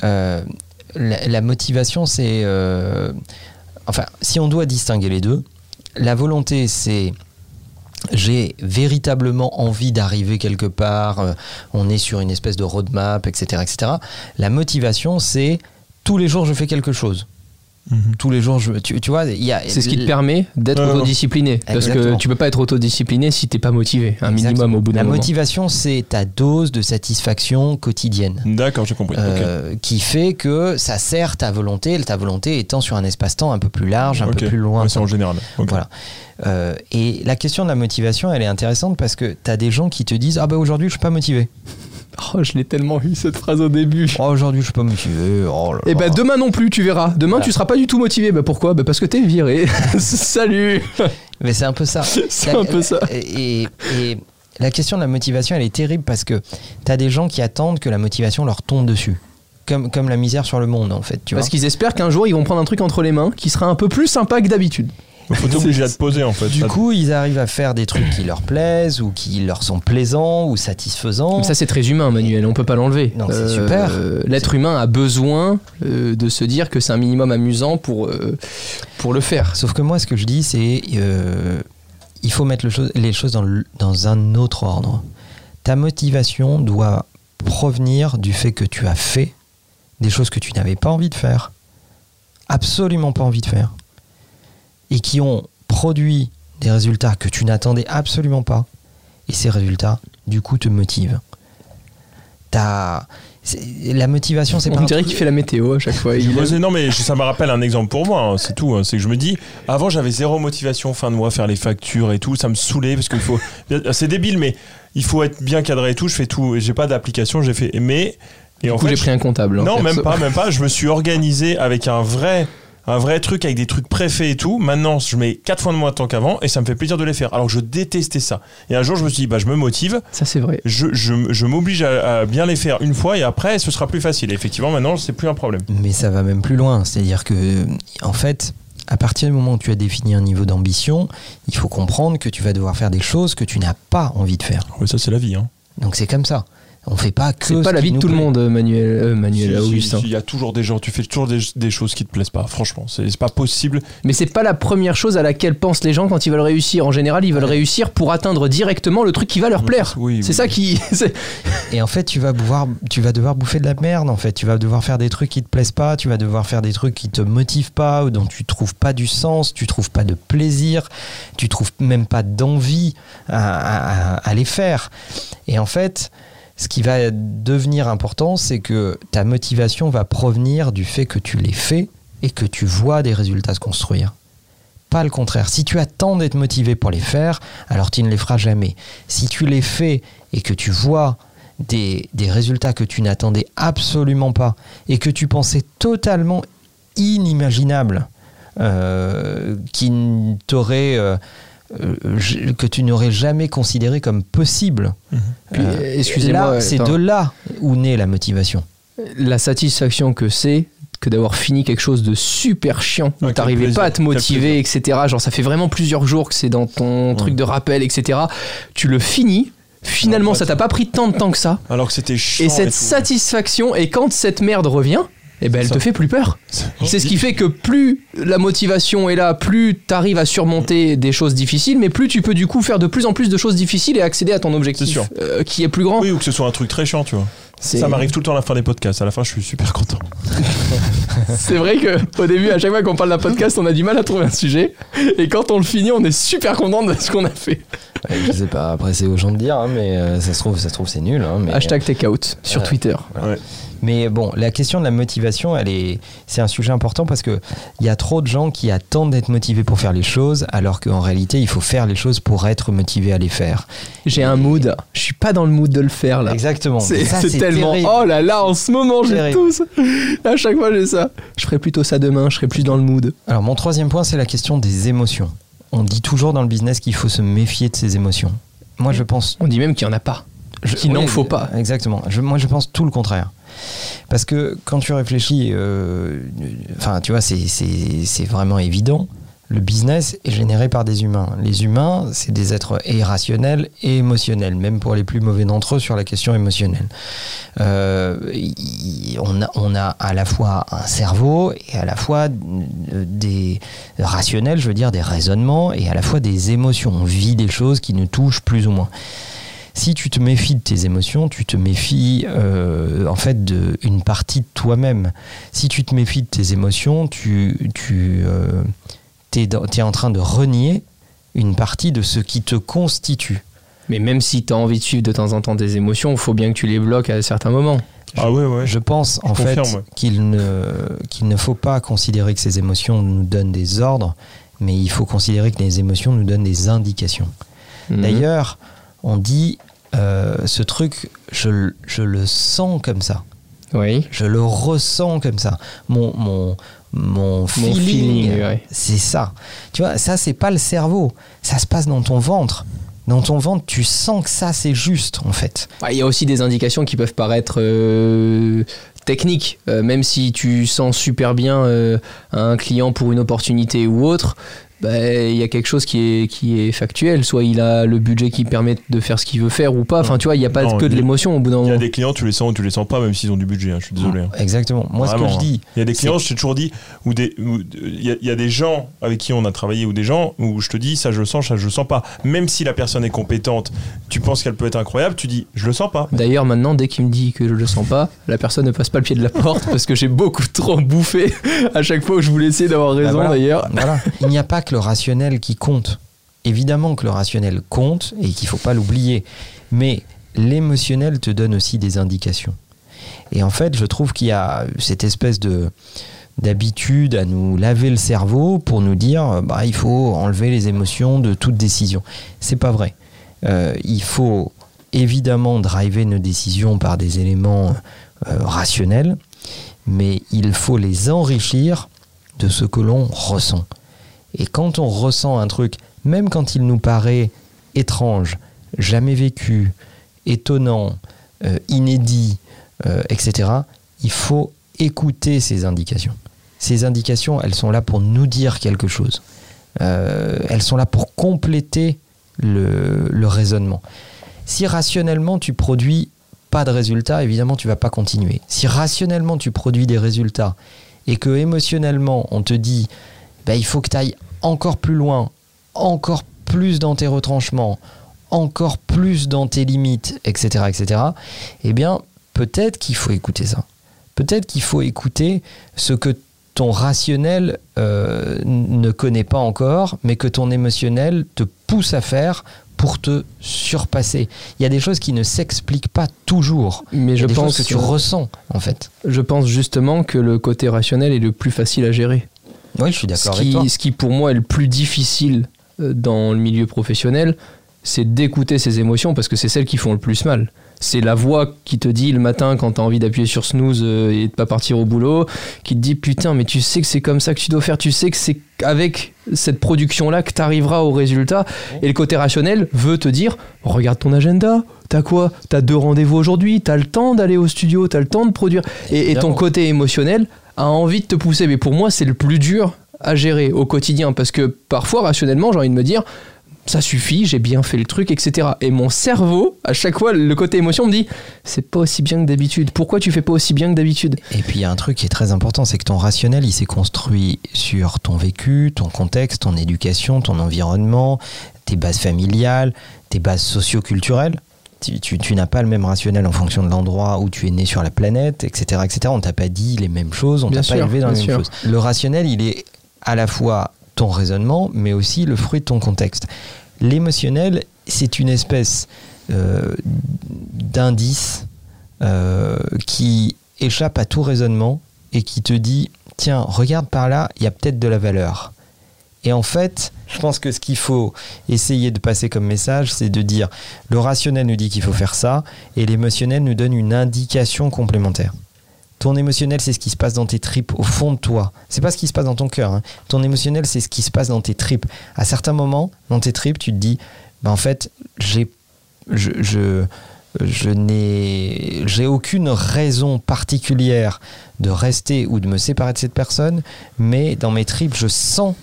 S2: euh, la, la motivation, c'est. euh, enfin, si on doit distinguer les deux, la volonté, c'est. J'ai véritablement envie d'arriver quelque part, euh, on est sur une espèce de roadmap, etc. etc. La motivation, c'est tous les jours je fais quelque chose. Tous les jours, je, tu, tu vois.
S3: C'est ce qui te permet d'être autodiscipliné. Parce que tu peux pas être autodiscipliné si t'es pas motivé. Un
S2: Exactement.
S3: minimum au bout d'un
S2: La
S3: moment.
S2: motivation, c'est ta dose de satisfaction quotidienne.
S1: D'accord, j'ai compris.
S2: Euh, qui fait que ça sert ta volonté, ta volonté étant sur un espace-temps un peu plus large, un peu plus loin.
S1: Ouais, c'est en général.
S2: Voilà. Euh, et la question de la motivation, elle est intéressante parce que tu as des gens qui te disent Ah bah aujourd'hui je suis pas motivé.
S3: Oh, je l'ai tellement eu cette phrase au début.
S2: Oh aujourd'hui je suis pas motivé. Oh là
S3: Et
S2: là.
S3: bah demain non plus, tu verras. Demain,
S2: Voilà.
S3: tu seras pas du tout motivé. Bah pourquoi? Bah parce que t'es viré. Salut
S2: Mais c'est un peu ça.
S3: C'est un peu ça.
S2: Et, et la question de la motivation, elle est terrible parce que tu as des gens qui attendent que la motivation leur tombe dessus. Comme, comme la misère sur le monde en fait. Tu
S3: Parce qu'ils espèrent qu'un jour, ils vont prendre un truc entre les mains qui sera un peu plus sympa que d'habitude.
S1: Faut t'obliger à te poser, en fait.
S2: Du
S1: Ça-
S2: coup, ils arrivent à faire des trucs qui leur plaisent ou qui leur sont plaisants ou satisfaisants.
S3: Mais ça, c'est très humain, Manuel. On peut pas l'enlever.
S2: Non, c'est super.
S3: L'être humain a besoin euh, de se dire que c'est un minimum amusant pour, euh, pour le faire.
S2: Sauf que moi, ce que je dis, c'est euh, il faut mettre le les choses dans, le- dans un autre ordre. Ta motivation doit provenir du fait que tu as fait des choses que tu n'avais pas envie de faire, absolument pas envie de faire, et qui ont produit des résultats que tu n'attendais absolument pas. Et ces résultats, du coup, te motivent. T'as- c'est- La motivation, c'est pas
S3: On dirait qu'il fait la météo à chaque fois. Il a-
S1: non mais ça me rappelle un exemple pour moi, hein, c'est tout. hein. C'est que je me dis, avant j'avais zéro motivation fin de mois, faire les factures et tout, ça me saoulait parce qu'il faut, c'est débile mais il faut être bien cadré et tout. Je fais tout, et j'ai pas d'application, j'ai fait, mais et
S3: Du
S1: en
S3: coup,
S1: fait,
S3: j'ai pris un comptable.
S1: non même pas, même pas. Je me suis organisé avec un vrai, un vrai truc avec des trucs préfaits et tout. Maintenant, je mets quatre fois de moins de temps qu'avant et ça me fait plaisir de les faire. Alors que je détestais ça. Et un jour, je me suis dit, bah je me motive,
S3: Ça, c'est vrai.
S1: je, je, je m'oblige à, à bien les faire une fois et après, ce sera plus facile. Et effectivement, maintenant, c'est plus un problème.
S2: Mais ça va même plus loin. C'est-à-dire que, en fait, à partir du moment où tu as défini un niveau d'ambition, il faut comprendre que tu vas devoir faire des choses que tu n'as pas envie de faire.
S1: Ouais, ça, c'est la vie. Hein.
S2: Donc c'est comme ça. On fait pas que.
S3: C'est pas la vie de tout le monde, Manuel, euh, Manuel
S1: Si, si,
S3: Augustin.
S1: si, Il y a toujours des gens, tu fais toujours des, des choses qui te plaisent pas, franchement. C'est c'est pas possible.
S3: Mais c'est pas la première chose à laquelle pensent les gens quand ils veulent réussir. En général, ils veulent réussir pour atteindre directement le truc qui va leur plaire.
S1: Oui,
S3: c'est
S1: oui.
S3: ça qui.
S2: Et en fait, tu vas, devoir, tu vas devoir bouffer de la merde, en fait. Tu vas devoir faire des trucs qui te plaisent pas, tu vas devoir faire des trucs qui te motivent pas, ou dont tu trouves pas du sens, tu trouves pas de plaisir, tu trouves même pas d'envie à, à- à les faire. Et en fait, ce qui va devenir important, c'est que ta motivation va provenir du fait que tu les fais et que tu vois des résultats se construire. Pas le contraire. Si tu attends d'être motivé pour les faire, alors tu ne les feras jamais. Si tu les fais et que tu vois des, des résultats que tu n'attendais absolument pas et que tu pensais totalement inimaginables, euh, qui euh, euh, que tu n'aurais jamais considéré comme possible.
S3: Puis,
S2: Euh,
S3: excusez-moi,
S2: là, c'est de là où naît la motivation.
S3: la satisfaction que c'est que d'avoir fini quelque chose de super chiant où
S1: quel
S3: t'arrivais pas à te motiver, etc. Genre ça fait vraiment plusieurs jours que c'est dans ton truc de rappel, etc. Tu le finis. Finalement,
S1: En fait,
S3: ça t'a pas pris tant de temps que ça.
S1: Alors que c'était chiant.
S3: Et cette
S1: tout.
S3: satisfaction, et quand cette merde revient, eh ben elle
S1: Ça.
S3: te fait plus peur. C'est ce qui fait que plus la motivation est là, plus t'arrives à surmonter des choses difficiles, mais plus tu peux du coup faire de plus en plus de choses difficiles et accéder à ton objectif
S1: sûr.
S3: euh, qui est plus grand.
S1: Oui, ou que ce soit un truc très chiant, tu vois. Ça m'arrive tout le temps à la fin des podcasts. À la fin, je suis super content.
S3: C'est vrai que au début, à chaque fois qu'on parle d'un podcast, on a du mal à trouver un sujet, et quand on le finit, on est super content de ce qu'on a fait.
S2: je sais pas, après c'est aux gens de dire, hein, mais euh, ça se trouve, ça se trouve c'est nul. hein, mais,
S3: Hashtag takeout sur
S2: Ouais. Mais bon, la question de la motivation, elle est, c'est un sujet important parce que il y a trop de gens qui attendent d'être motivés pour faire les choses, alors qu'en réalité, il faut faire les choses pour être motivé à les faire.
S3: J'ai un mood, je suis pas dans le mood de le faire là.
S2: Exactement.
S3: C'est
S2: Ça,
S3: c'est tellement.
S2: terrible.
S3: Oh là là, en ce moment, j'ai
S2: Terrible.
S3: ça. À chaque fois, j'ai ça. Je ferai plutôt ça demain, je serai plus dans le mood.
S2: Alors mon troisième point, c'est la question des émotions. On dit toujours dans le business qu'il faut se méfier de ses émotions. Moi, je pense
S3: On dit même qu'il y en a pas. Qu'il n'en
S2: oui,
S3: faut pas.
S2: Exactement. Je- moi, je pense tout le contraire. Parce que quand tu réfléchis, euh, enfin, tu vois, c'est- vraiment évident. Le business est généré par des humains. Les humains, c'est des êtres irrationnels et émotionnels, même pour les plus mauvais d'entre eux sur la question émotionnelle. Euh, y- on, a, on a à la fois un cerveau et à la fois euh, des rationnels, je veux dire, des raisonnements et à la fois des émotions. On vit des choses qui nous touchent plus ou moins si tu te méfies de tes émotions, tu te méfies euh, en fait d'une partie de toi-même. Si tu te méfies de tes émotions, tu, tu es, en train de renier une partie de ce qui te constitue.
S3: Mais même si tu as envie de suivre de temps en temps tes émotions, il faut bien que tu les bloques à certains moments.
S1: Ah ouais, ouais.
S2: Je pense en fait
S1: confirme, ouais.
S2: qu'il ne, qu'il ne faut pas considérer que ces émotions nous donnent des ordres, mais il faut considérer que les émotions nous donnent des indications.
S3: Mhm.
S2: D'ailleurs, on dit euh, ce truc, je, je le sens comme ça.
S3: Oui.
S2: Je le ressens comme ça. Mon, mon, mon feeling,
S3: feeling, ouais.
S2: c'est ça. Tu vois, ça, c'est pas le cerveau. Ça se passe dans ton ventre. Dans ton ventre, tu sens que ça, c'est juste, en fait.
S3: Il y a aussi des indications qui peuvent paraître euh, techniques, Euh, même si tu sens super bien euh, un client pour une opportunité ou autre. Bah, Il y a quelque chose qui est, qui est factuel. Soit il a le budget qui permet de faire ce qu'il veut faire ou pas. Enfin, tu vois, il n'y a pas
S1: Non,
S3: que de l'émotion au bout d'un
S1: Il y a
S3: moment.
S1: des clients, tu les sens ou tu les sens pas, même s'ils ont du budget. hein, je suis désolé. hein.
S2: Exactement. Moi, ce que je
S1: hein.
S2: dis,
S1: Il y a des clients, je t'ai toujours dit, ou des, il y, a- il y a des gens avec qui on a travaillé ou des gens où je te dis ça je le sens, ça je le sens pas. Même si la personne est compétente, tu penses qu'elle peut être incroyable, tu dis je le sens pas.
S3: D'ailleurs, maintenant, dès qu'il me dit que je le sens pas, la personne ne passe pas le pied de la porte parce que j'ai beaucoup trop bouffé à chaque fois où je voulais essayer d'avoir
S2: Bah
S3: raison
S2: voilà.
S3: d'ailleurs.
S2: Voilà. Il n'y a pas que le rationnel qui compte. Évidemment que le rationnel compte et qu'il ne faut pas l'oublier. Mais l'émotionnel te donne aussi des indications. Et en fait, je trouve qu'il y a cette espèce de d'habitude à nous laver le cerveau pour nous dire bah, il faut enlever les émotions de toute décision. C'est pas vrai. Euh, il faut évidemment driver nos décisions par des éléments euh, rationnels, mais il faut les enrichir de ce que l'on ressent. Et quand on ressent un truc, même quand il nous paraît étrange, jamais vécu, étonnant, euh, inédit, euh, etc., il faut écouter ces indications. Ces indications, elles sont là pour nous dire quelque chose. Euh, elles sont là pour compléter le, raisonnement. Si rationnellement tu produis pas de résultats, évidemment, tu vas pas continuer. Si rationnellement tu produis des résultats et que émotionnellement on te dit, bah, il faut que tu ailles encore plus loin, encore plus dans tes retranchements, encore plus dans tes limites, etc., etc., eh bien, peut-être qu'il faut écouter ça. Peut-être qu'il faut écouter ce que ton rationnel euh, ne connaît pas encore, mais que ton émotionnel te pousse à faire pour te surpasser. Il y a des choses qui ne s'expliquent pas toujours.
S3: Mais je
S2: des
S3: pense
S2: choses que tu ressens, en fait.
S3: Je pense justement que le côté rationnel est le plus facile à gérer.
S2: Oui, je suis
S3: Ce
S2: d'accord avec toi.
S3: qui, ce qui pour moi est le plus difficile euh, dans le milieu professionnel, c'est d'écouter ses émotions parce que c'est celles qui font le plus mal. C'est la voix qui te dit le matin quand tu as envie d'appuyer sur snooze euh, et de pas partir au boulot, qui te dit putain mais tu sais que c'est comme ça que tu dois faire, tu sais que c'est avec cette production là que tu arriveras au résultat. Et le côté rationnel veut te dire regarde ton agenda, t'as quoi? T'as deux rendez-vous aujourd'hui, t'as le temps d'aller au studio, t'as le temps de produire. Et, et ton côté émotionnel a envie de te pousser. Mais pour moi c'est le plus dur à gérer au quotidien parce que parfois rationnellement j'ai envie de me dire ça suffit, j'ai bien fait le truc, etc. Et mon cerveau, à chaque fois, le côté émotion me dit c'est pas aussi bien que d'habitude. Pourquoi tu fais pas aussi bien que d'habitude?
S2: Et puis il y a un truc qui est très important, c'est que ton rationnel, il s'est construit sur ton vécu, ton contexte, ton éducation, ton environnement, tes bases familiales, tes bases socioculturelles. Tu, tu- tu n'as pas le même rationnel en fonction de l'endroit où tu es né sur la planète, etc. etc. On t'a pas dit les mêmes choses, on t'a pas élevé dans les mêmes
S3: sûr.
S2: choses. Le rationnel, il est à la fois ton raisonnement, mais aussi le fruit de ton contexte. L'émotionnel, c'est une espèce euh, d'indice euh, qui échappe à tout raisonnement et qui te dit tiens, regarde par là, il y a peut-être de la valeur. Et en fait, je pense que ce qu'il faut essayer de passer comme message, c'est de dire le rationnel nous dit qu'il faut faire ça et l'émotionnel nous donne une indication complémentaire. Ton émotionnel, c'est ce qui se passe dans tes tripes, au fond de toi. C'est pas ce qui se passe dans ton cœur. hein. Ton émotionnel, c'est ce qui se passe dans tes tripes. À certains moments, dans tes tripes, tu te dis, bah en fait, j'ai, je, je, je n'ai, j'ai aucune raison particulière de rester ou de me séparer de cette personne, mais dans mes tripes, je sens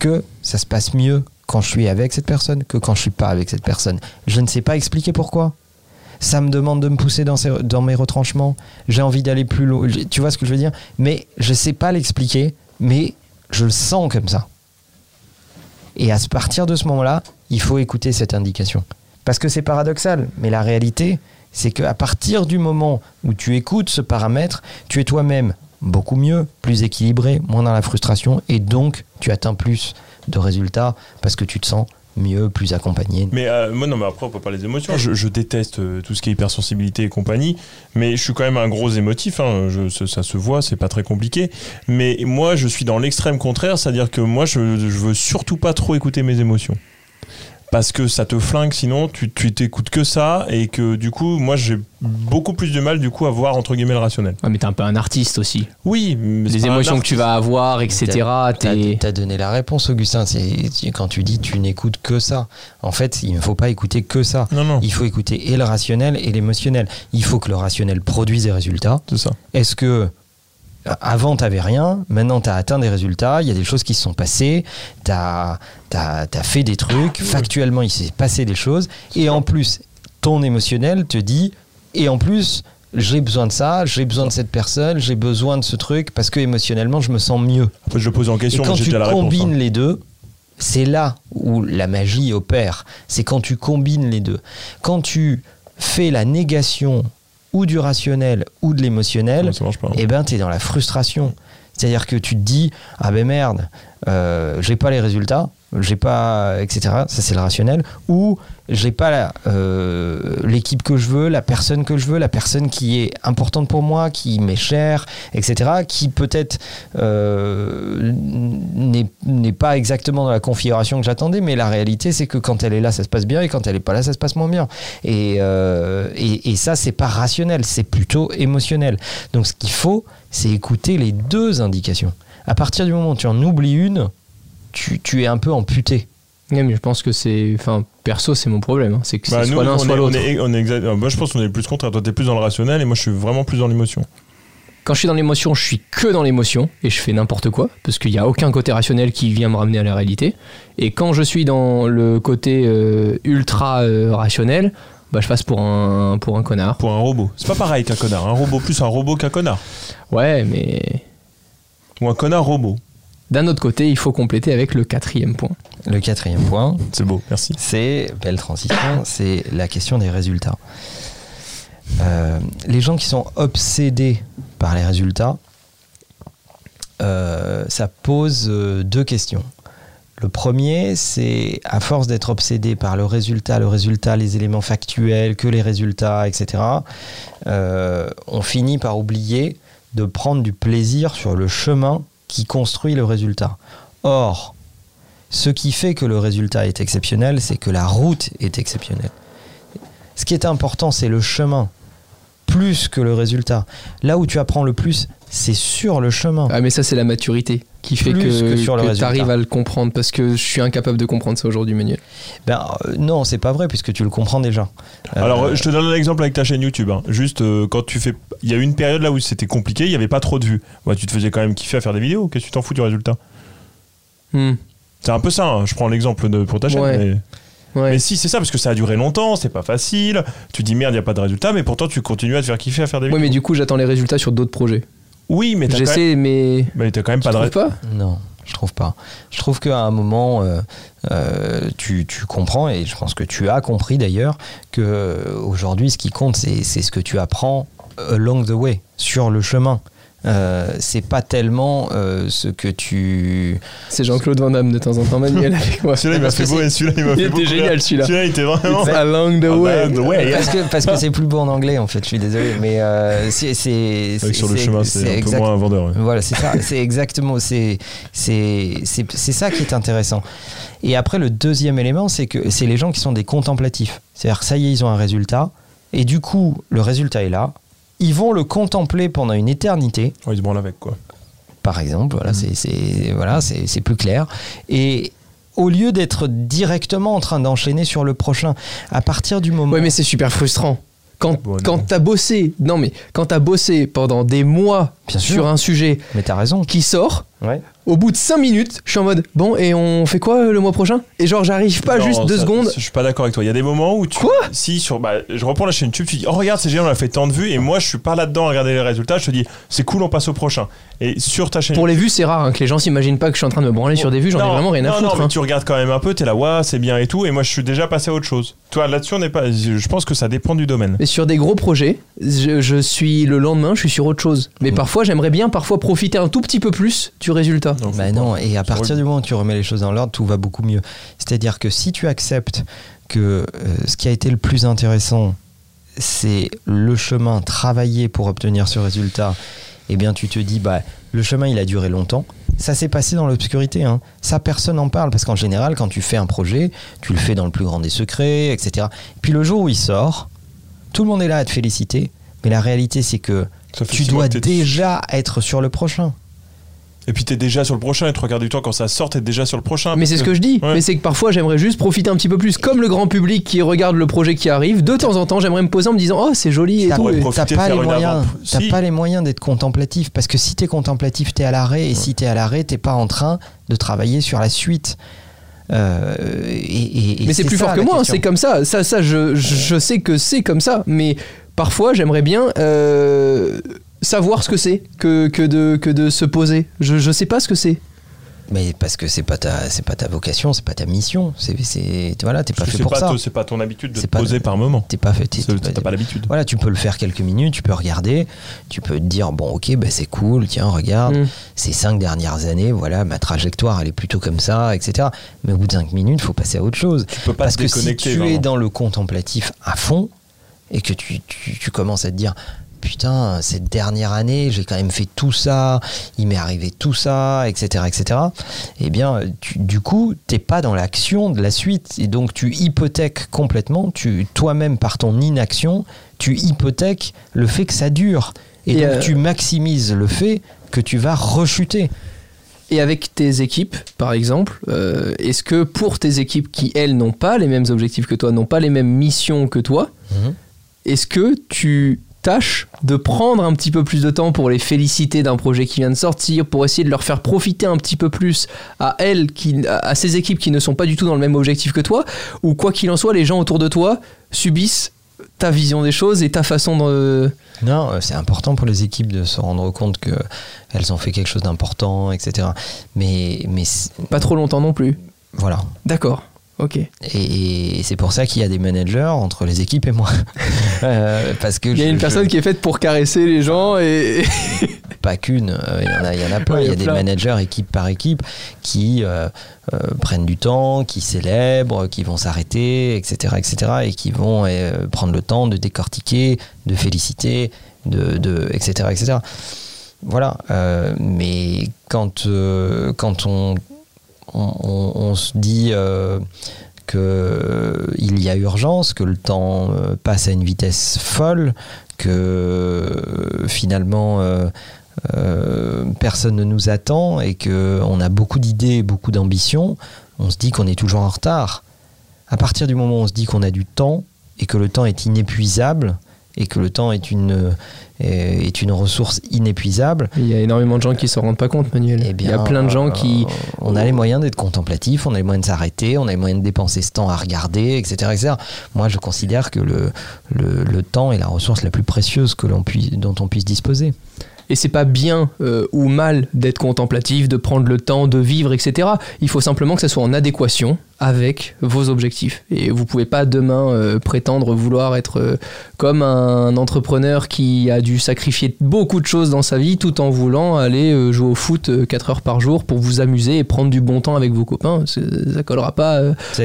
S2: que ça se passe mieux quand je suis avec cette personne que quand je suis pas avec cette personne. Je ne sais pas expliquer pourquoi. Ça me demande de me pousser dans, mes retranchements. J'ai envie d'aller plus loin. Tu vois ce que je veux dire? Mais je sais pas l'expliquer, mais je le sens comme ça. Et à partir de ce moment-là, il faut écouter cette indication. Parce que c'est paradoxal, mais la réalité, c'est qu'à partir du moment où tu écoutes ce paramètre, tu es toi-même beaucoup mieux, plus équilibré, moins dans la frustration, et donc tu atteins plus de résultats parce que tu te sens mieux, plus accompagné.
S1: Mais euh, moi, non, mais après, on peut parler des émotions. Je, déteste euh, tout ce qui est hypersensibilité et compagnie, mais je suis quand même un gros émotif. hein. Ça se voit, c'est pas très compliqué. Mais moi, je suis dans l'extrême contraire, c'est-à-dire que moi, je, je veux surtout pas trop écouter mes émotions. Parce que ça te flingue, sinon tu tu t'écoutes que ça, et que du coup, moi, j'ai beaucoup plus de mal du coup à voir entre guillemets le rationnel.
S3: Ouais, mais t'es un peu un artiste aussi.
S1: Oui,
S3: Les émotions que tu vas avoir, etc.
S2: T'as t'as donné la réponse, Augustin. C'est c'est quand tu dis tu n'écoutes que ça. En fait, il ne faut pas écouter que ça.
S1: Non, non,
S2: Il faut écouter et le rationnel et l'émotionnel. Il faut que le rationnel produise des résultats.
S1: c'est ça.
S2: Est-ce que euh, avant tu n'avais rien, maintenant tu as atteint des résultats, il y a des choses qui se sont passées, tu as, fait des trucs, factuellement il s'est passé des choses, et en plus ton émotionnel te dit, et en plus j'ai besoin de ça, j'ai besoin de cette personne, j'ai besoin de ce truc, parce que émotionnellement je me sens mieux.
S1: Après, je le pose en
S2: Et
S1: question,
S2: quand
S1: mais j'ai
S2: tu
S1: déjà la réponse.
S2: combines
S1: hein.
S2: les deux, c'est là où la magie opère. C'est quand tu combines les deux. Quand tu fais la négation ou du rationnel ou de l'émotionnel,
S1: pas. hein.
S2: eh ben tu es dans la frustration. C'est-à-dire que tu te dis ah ben merde, euh, j'ai pas les résultats, j'ai pas etc. Ça c'est le rationnel. Ou j'ai pas euh, l'équipe que je veux, la personne que je veux, la personne qui est importante pour moi, qui m'est chère, etc. Qui peut-être euh, n'est pas exactement dans la configuration que j'attendais, mais la réalité c'est que quand elle est là, ça se passe bien, et quand elle est pas là, ça se passe moins bien. Et, euh, et, et ça c'est pas rationnel, c'est plutôt émotionnel. Donc ce qu'il faut, c'est écouter les deux indications. À partir du moment où tu en oublies une, tu es un peu amputé.
S3: Ouais, mais je pense que c'est. Enfin, perso, c'est mon problème. hein. C'est que
S1: Bah,
S3: c'est
S1: nous,
S3: soit l'un, soit l'autre.
S1: on est- on est exact- Moi, je pense qu'on est plus contraire. Toi, t'es plus dans le rationnel et moi, je suis vraiment plus dans l'émotion.
S3: Quand je suis dans l'émotion, je suis que dans l'émotion et je fais n'importe quoi parce qu'il n'y a aucun côté rationnel qui vient me ramener à la réalité. Et quand je suis dans le côté euh, ultra euh, rationnel, bah, je passe pour un, pour un connard.
S1: Pour un robot. C'est pas pareil qu'un connard. Un robot plus un robot qu'un connard.
S3: Ouais, mais
S1: Ou un connard robot.
S3: d'un autre côté, il faut compléter avec le quatrième point.
S2: Le quatrième point,
S1: C'est beau, merci.
S2: c'est, belle transition, c'est la question des résultats. Euh, les gens qui sont obsédés par les résultats, euh, ça pose euh, deux questions. Le premier, c'est à force d'être obsédé par le résultat, le résultat, les éléments factuels, que les résultats, etc., on finit par oublier de prendre du plaisir sur le chemin qui construit le résultat. Or, ce qui fait que le résultat est exceptionnel, c'est que la route est exceptionnelle. Ce qui est important, c'est le chemin, plus que le résultat. Là où tu apprends le plus, c'est sur le chemin.
S3: Ah, mais ça, c'est la maturité qui fait
S2: Plus
S3: que,
S2: que sur le
S3: tu arrives à le comprendre parce que je suis incapable de comprendre ça aujourd'hui, Manuel.
S2: Ben, euh, non, c'est pas vrai, puisque tu le comprends déjà. Euh,
S1: Alors, euh, je te donne un exemple avec ta chaîne YouTube. hein. Juste, euh, quand tu fais. Il y a eu une période là où c'était compliqué, il n'y avait pas trop de vues. Ouais, tu te faisais quand même kiffer à faire des vidéos. Qu'est-ce que tu t'en fous du résultat?
S3: Hmm.
S1: C'est un peu ça. hein. Je prends l'exemple de- pour ta chaîne.
S3: Ouais.
S1: Mais,
S3: Ouais.
S1: mais si, c'est ça, parce que ça a duré longtemps, c'est pas facile. Tu dis merde, il n'y a pas de résultat, mais pourtant tu continues à te faire kiffer à faire des vidéos.
S3: mais du coup, j'attends les résultats sur d'autres projets.
S1: Oui, mais t'as quand même,
S3: J'essaie, mais.
S1: mais t'as quand même
S3: Tu
S1: pas de
S3: trouves
S1: résultat.
S3: pas
S2: Non, je trouve pas. Je trouve qu'à un moment, euh, euh, tu, tu comprends, et je pense que tu as compris d'ailleurs, que euh, aujourd'hui, ce qui compte, c'est c'est ce que tu apprends along the way, sur le chemin. Euh, c'est pas tellement euh, ce que tu.
S3: C'est Jean-Claude Van Damme de temps en temps, Manuel, avec moi.
S1: Celui-là, il m'a fait beau, celui-là, il m'a
S3: Il
S1: fait
S3: était
S1: beaucoup
S3: génial, celui-là.
S1: Celui-là, il était vraiment.
S3: It's along the
S1: Ah,
S3: way.
S1: bah, the way.
S2: Parce que parce que c'est plus beau en anglais, en fait. Je suis désolé, mais euh, c'est
S1: sur le
S2: c'est-
S1: chemin, c'est un peu
S2: exact-
S1: moins un vendeur. ouais.
S2: Voilà, c'est ça. C'est exactement. C'est ça qui est intéressant. Et après, le deuxième élément, c'est que c'est les gens qui sont des contemplatifs. C'est-à-dire, que ça y est, ils ont un résultat, et du coup, le résultat est là. Ils vont le contempler pendant une éternité,
S1: Ouais, il se branle avec, quoi.
S2: par exemple. Voilà, c'est c'est voilà, plus clair. Et au lieu d'être directement en train d'enchaîner sur le prochain, à partir du moment
S3: Ouais, mais c'est super frustrant. Quand,
S1: Bon,
S3: quand t'as bossé, non mais quand t'as bossé pendant des mois
S2: Bien
S3: sur
S2: sûr.
S3: un sujet
S2: Mais t'as raison.
S3: qui sort,
S2: Ouais.
S3: Au bout de 5 minutes, je suis en mode bon et on fait quoi euh, le mois prochain? Et genre j'arrive pas
S1: Non,
S3: juste deux
S1: ça-
S3: secondes.
S1: Je suis pas d'accord avec toi. Il y a des moments où tu.
S3: Quoi?
S1: Si, sur. Bah, je reprends la chaîne YouTube, tu dis Oh, regarde, c'est génial, on a fait tant de vues, et moi, je suis pas là-dedans à regarder les résultats. Je te dis C'est cool, on passe au prochain. Et sur ta chaîne
S3: Pour les vues, c'est rare hein, que les gens s'imaginent pas que je suis en train de me branler sur des vues, j'en ai vraiment rien à
S1: non,
S3: foutre.
S1: Non, mais
S3: hein.
S1: tu regardes quand même un peu, t'es là, ouais, c'est bien et tout, et moi je suis déjà passé à autre chose. Toi, là-dessus, on n'est pas. Je pense que ça dépend du domaine.
S3: Mais sur des gros projets, je, je suis le lendemain, je suis sur autre chose.
S1: Mm.
S3: Mais parfois, j'aimerais bien parfois profiter un tout petit peu plus du résultat.
S1: Donc,
S2: Bah non, et à partir du moment où tu remets les choses dans l'ordre, tout va beaucoup mieux. C'est-à-dire que si tu acceptes que euh, ce qui a été le plus intéressant, c'est le chemin travaillé pour obtenir ce résultat, eh bien tu te dis, bah, le chemin il a duré longtemps. Ça s'est passé dans l'obscurité. Hein. Ça, personne n'en parle parce qu'en général, quand tu fais un projet, tu le fais dans le plus grand des secrets, etc. Puis le jour où il sort, tout le monde est là à te féliciter. Mais la réalité, c'est que tu dois déjà être sur le prochain.
S1: Et puis t'es déjà sur le prochain, et trois quarts du temps, quand ça sort, t'es déjà sur le prochain.
S3: Mais c'est ce que je dis.
S1: Ouais.
S3: Mais c'est que parfois j'aimerais juste profiter un petit peu plus, comme le grand public qui regarde le projet qui arrive. De temps en temps, j'aimerais me poser en me disant oh c'est joli et
S2: T'as
S3: tout.
S1: pourrais
S3: Et-
S1: profiter
S2: T'as pas, les moyens, t'as
S1: Si.
S2: pas les moyens d'être contemplatif parce que si t'es contemplatif, t'es à l'arrêt et si t'es à l'arrêt, t'es pas en train de travailler sur la suite. Euh, et- et- et
S3: Mais c'est plus
S2: ça,
S3: fort que moi, hein, c'est comme ça. Ça, ça, je, je sais que c'est comme ça. Mais parfois, j'aimerais bien euh, savoir ce que c'est que, que, de, que de se poser. Je, je sais pas ce que c'est.
S2: Mais parce que c'est pas ta, c'est pas ta vocation, c'est pas ta mission. C'est, c'est, voilà, t'es pas fait
S1: c'est
S2: pour
S1: pas,
S2: ça.
S1: c'est pas ton habitude de te
S2: pas-
S1: poser par moment.
S2: T'es pas fait. t'es pas-
S1: T'as pas l'habitude.
S2: Voilà, tu peux le faire quelques minutes, tu peux regarder, tu peux te dire bon ok ben c'est cool, tiens regarde,
S3: Mm.
S2: ces cinq dernières années, voilà ma trajectoire elle est plutôt comme ça, etc. Mais au bout de cinq minutes, faut passer à autre chose.
S1: Tu peux pas
S2: Parce
S1: te
S2: que si tu es dans le contemplatif à fond et que tu, tu- tu commences à te dire putain cette dernière année j'ai quand même fait tout ça, il m'est arrivé tout ça, etc. etc. Eh bien tu- du coup t'es pas dans l'action de la suite et donc tu hypothèques complètement, tu toi-même par ton inaction tu hypothèques le fait que ça dure et,
S3: Et,
S2: donc
S3: euh,
S2: tu maximises le fait que tu vas rechuter.
S3: Et avec tes équipes, par exemple, euh, est-ce que pour tes équipes qui, elles, n'ont pas les mêmes objectifs que toi, n'ont pas les mêmes missions que toi,
S2: Mhm.
S3: est-ce que tu tâches de prendre un petit peu plus de temps pour les féliciter d'un projet qui vient de sortir, pour essayer de leur faire profiter un petit peu plus à elles, qui, à ces équipes qui ne sont pas du tout dans le même objectif que toi, ou quoi qu'il en soit, les gens autour de toi subissent ta vision des choses et ta façon de.
S2: Non, euh, c'est important pour les équipes de se rendre compte que elles ont fait quelque chose d'important, etc. Mais, mais
S3: pas trop longtemps non plus.
S2: Voilà.
S3: D'accord. Ok.
S2: Et, c'est pour ça qu'il y a des managers entre les équipes et moi.
S3: Euh, parce que il y a une personne qui est faite pour caresser les gens et.
S2: Pas qu'une, euh, il y, en a, il y en a plein. il y a, des managers équipe par équipe qui euh, prennent du temps, qui célèbrent, qui vont s'arrêter, etc., etc., et qui vont prendre le temps de décortiquer, de féliciter, de, de etc., etc. Voilà. mais quand, quand on on, se dit euh, qu'il y a urgence, que le temps euh, passe à une vitesse folle, que euh, finalement personne ne nous attend et qu'on a beaucoup d'idées beaucoup d'ambitions, on se dit qu'on est toujours en retard. À partir du moment où on se dit qu'on a du temps et que le temps est inépuisable, et que le temps est une, est une ressource inépuisable.
S3: Il y a énormément de gens qui ne s'en rendent pas compte, Manuel. Eh bien, il y a plein de gens qui...
S2: Euh, on a les moyens d'être contemplatif, on a les moyens de s'arrêter, on a les moyens de dépenser ce temps à regarder, etc. etc. Moi, je considère que le, le, le, temps est la ressource la plus précieuse que puisse, dont on puisse disposer.
S3: Et c'est pas bien euh, ou mal d'être contemplatif, de prendre le temps de vivre, etc. Il faut simplement que ça soit en adéquation avec vos objectifs. Et vous pouvez pas demain euh, prétendre vouloir être euh, comme un entrepreneur qui a dû sacrifier beaucoup de choses dans sa vie tout en voulant aller jouer au foot 4 heures par jour pour vous amuser et prendre du bon temps avec vos copains. Ça collera pas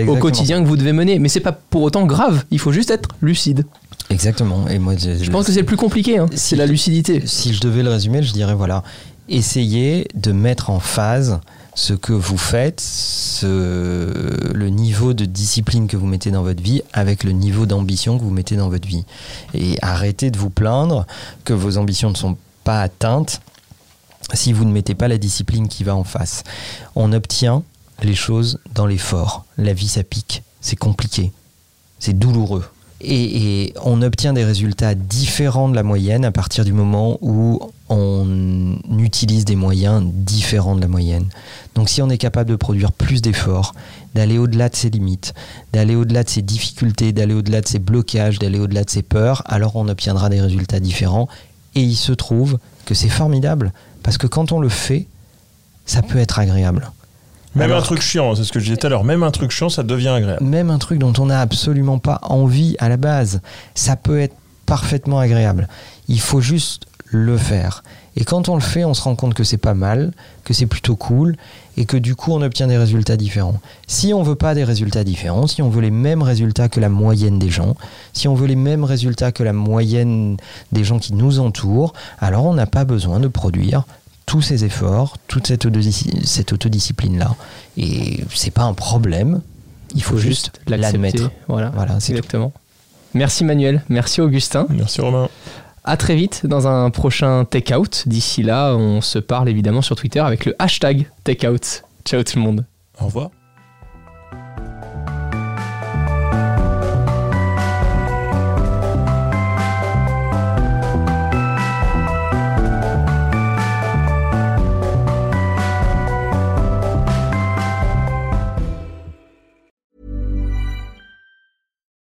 S3: au quotidien que vous devez mener. Mais c'est pas pour autant grave. Il faut juste être lucide.
S2: Exactement. Et moi,
S3: je, pense que c'est le plus compliqué, hein. c'est la lucidité.
S2: Si je devais le résumer, je dirais voilà, essayez de mettre en phase ce que vous faites, ce, le niveau de discipline que vous mettez dans votre vie avec le niveau d'ambition que vous mettez dans votre vie. Et arrêtez de vous plaindre que vos ambitions ne sont pas atteintes si vous ne mettez pas la discipline qui va en face. On obtient les choses dans l'effort. La vie, ça pique, c'est compliqué, c'est douloureux et, on obtient des résultats différents de la moyenne à partir du moment où on utilise des moyens différents de la moyenne. Donc si on est capable de produire plus d'efforts, d'aller au-delà de ses limites, d'aller au-delà de ses difficultés, d'aller au-delà de ses blocages, d'aller au-delà de ses peurs, alors on obtiendra des résultats différents. Et il se trouve que c'est formidable, parce que quand on le fait, ça peut être agréable.
S1: Même un truc chiant, c'est ce que je disais tout à l'heure, même un truc chiant, ça devient agréable.
S2: Même un truc dont on n'a absolument pas envie à la base, ça peut être parfaitement agréable. Il faut juste le faire. Et quand on le fait, on se rend compte que c'est pas mal, que c'est plutôt cool, et que du coup on obtient des résultats différents. Si on veut pas des résultats différents, si on veut les mêmes résultats que la moyenne des gens, si on veut les mêmes résultats que la moyenne des gens qui nous entourent, alors on n'a pas besoin de produire tous ces efforts, toute cette, cette autodiscipline-là. Et c'est pas un problème, il faut, juste, l'admettre.
S3: Voilà, voilà exactement. Merci Manuel, merci Augustin.
S1: Merci Romain.
S3: À très vite dans un prochain Takeout. D'ici là, on se parle évidemment sur Twitter avec le hashtag Takeout. Ciao tout le monde.
S1: Au revoir.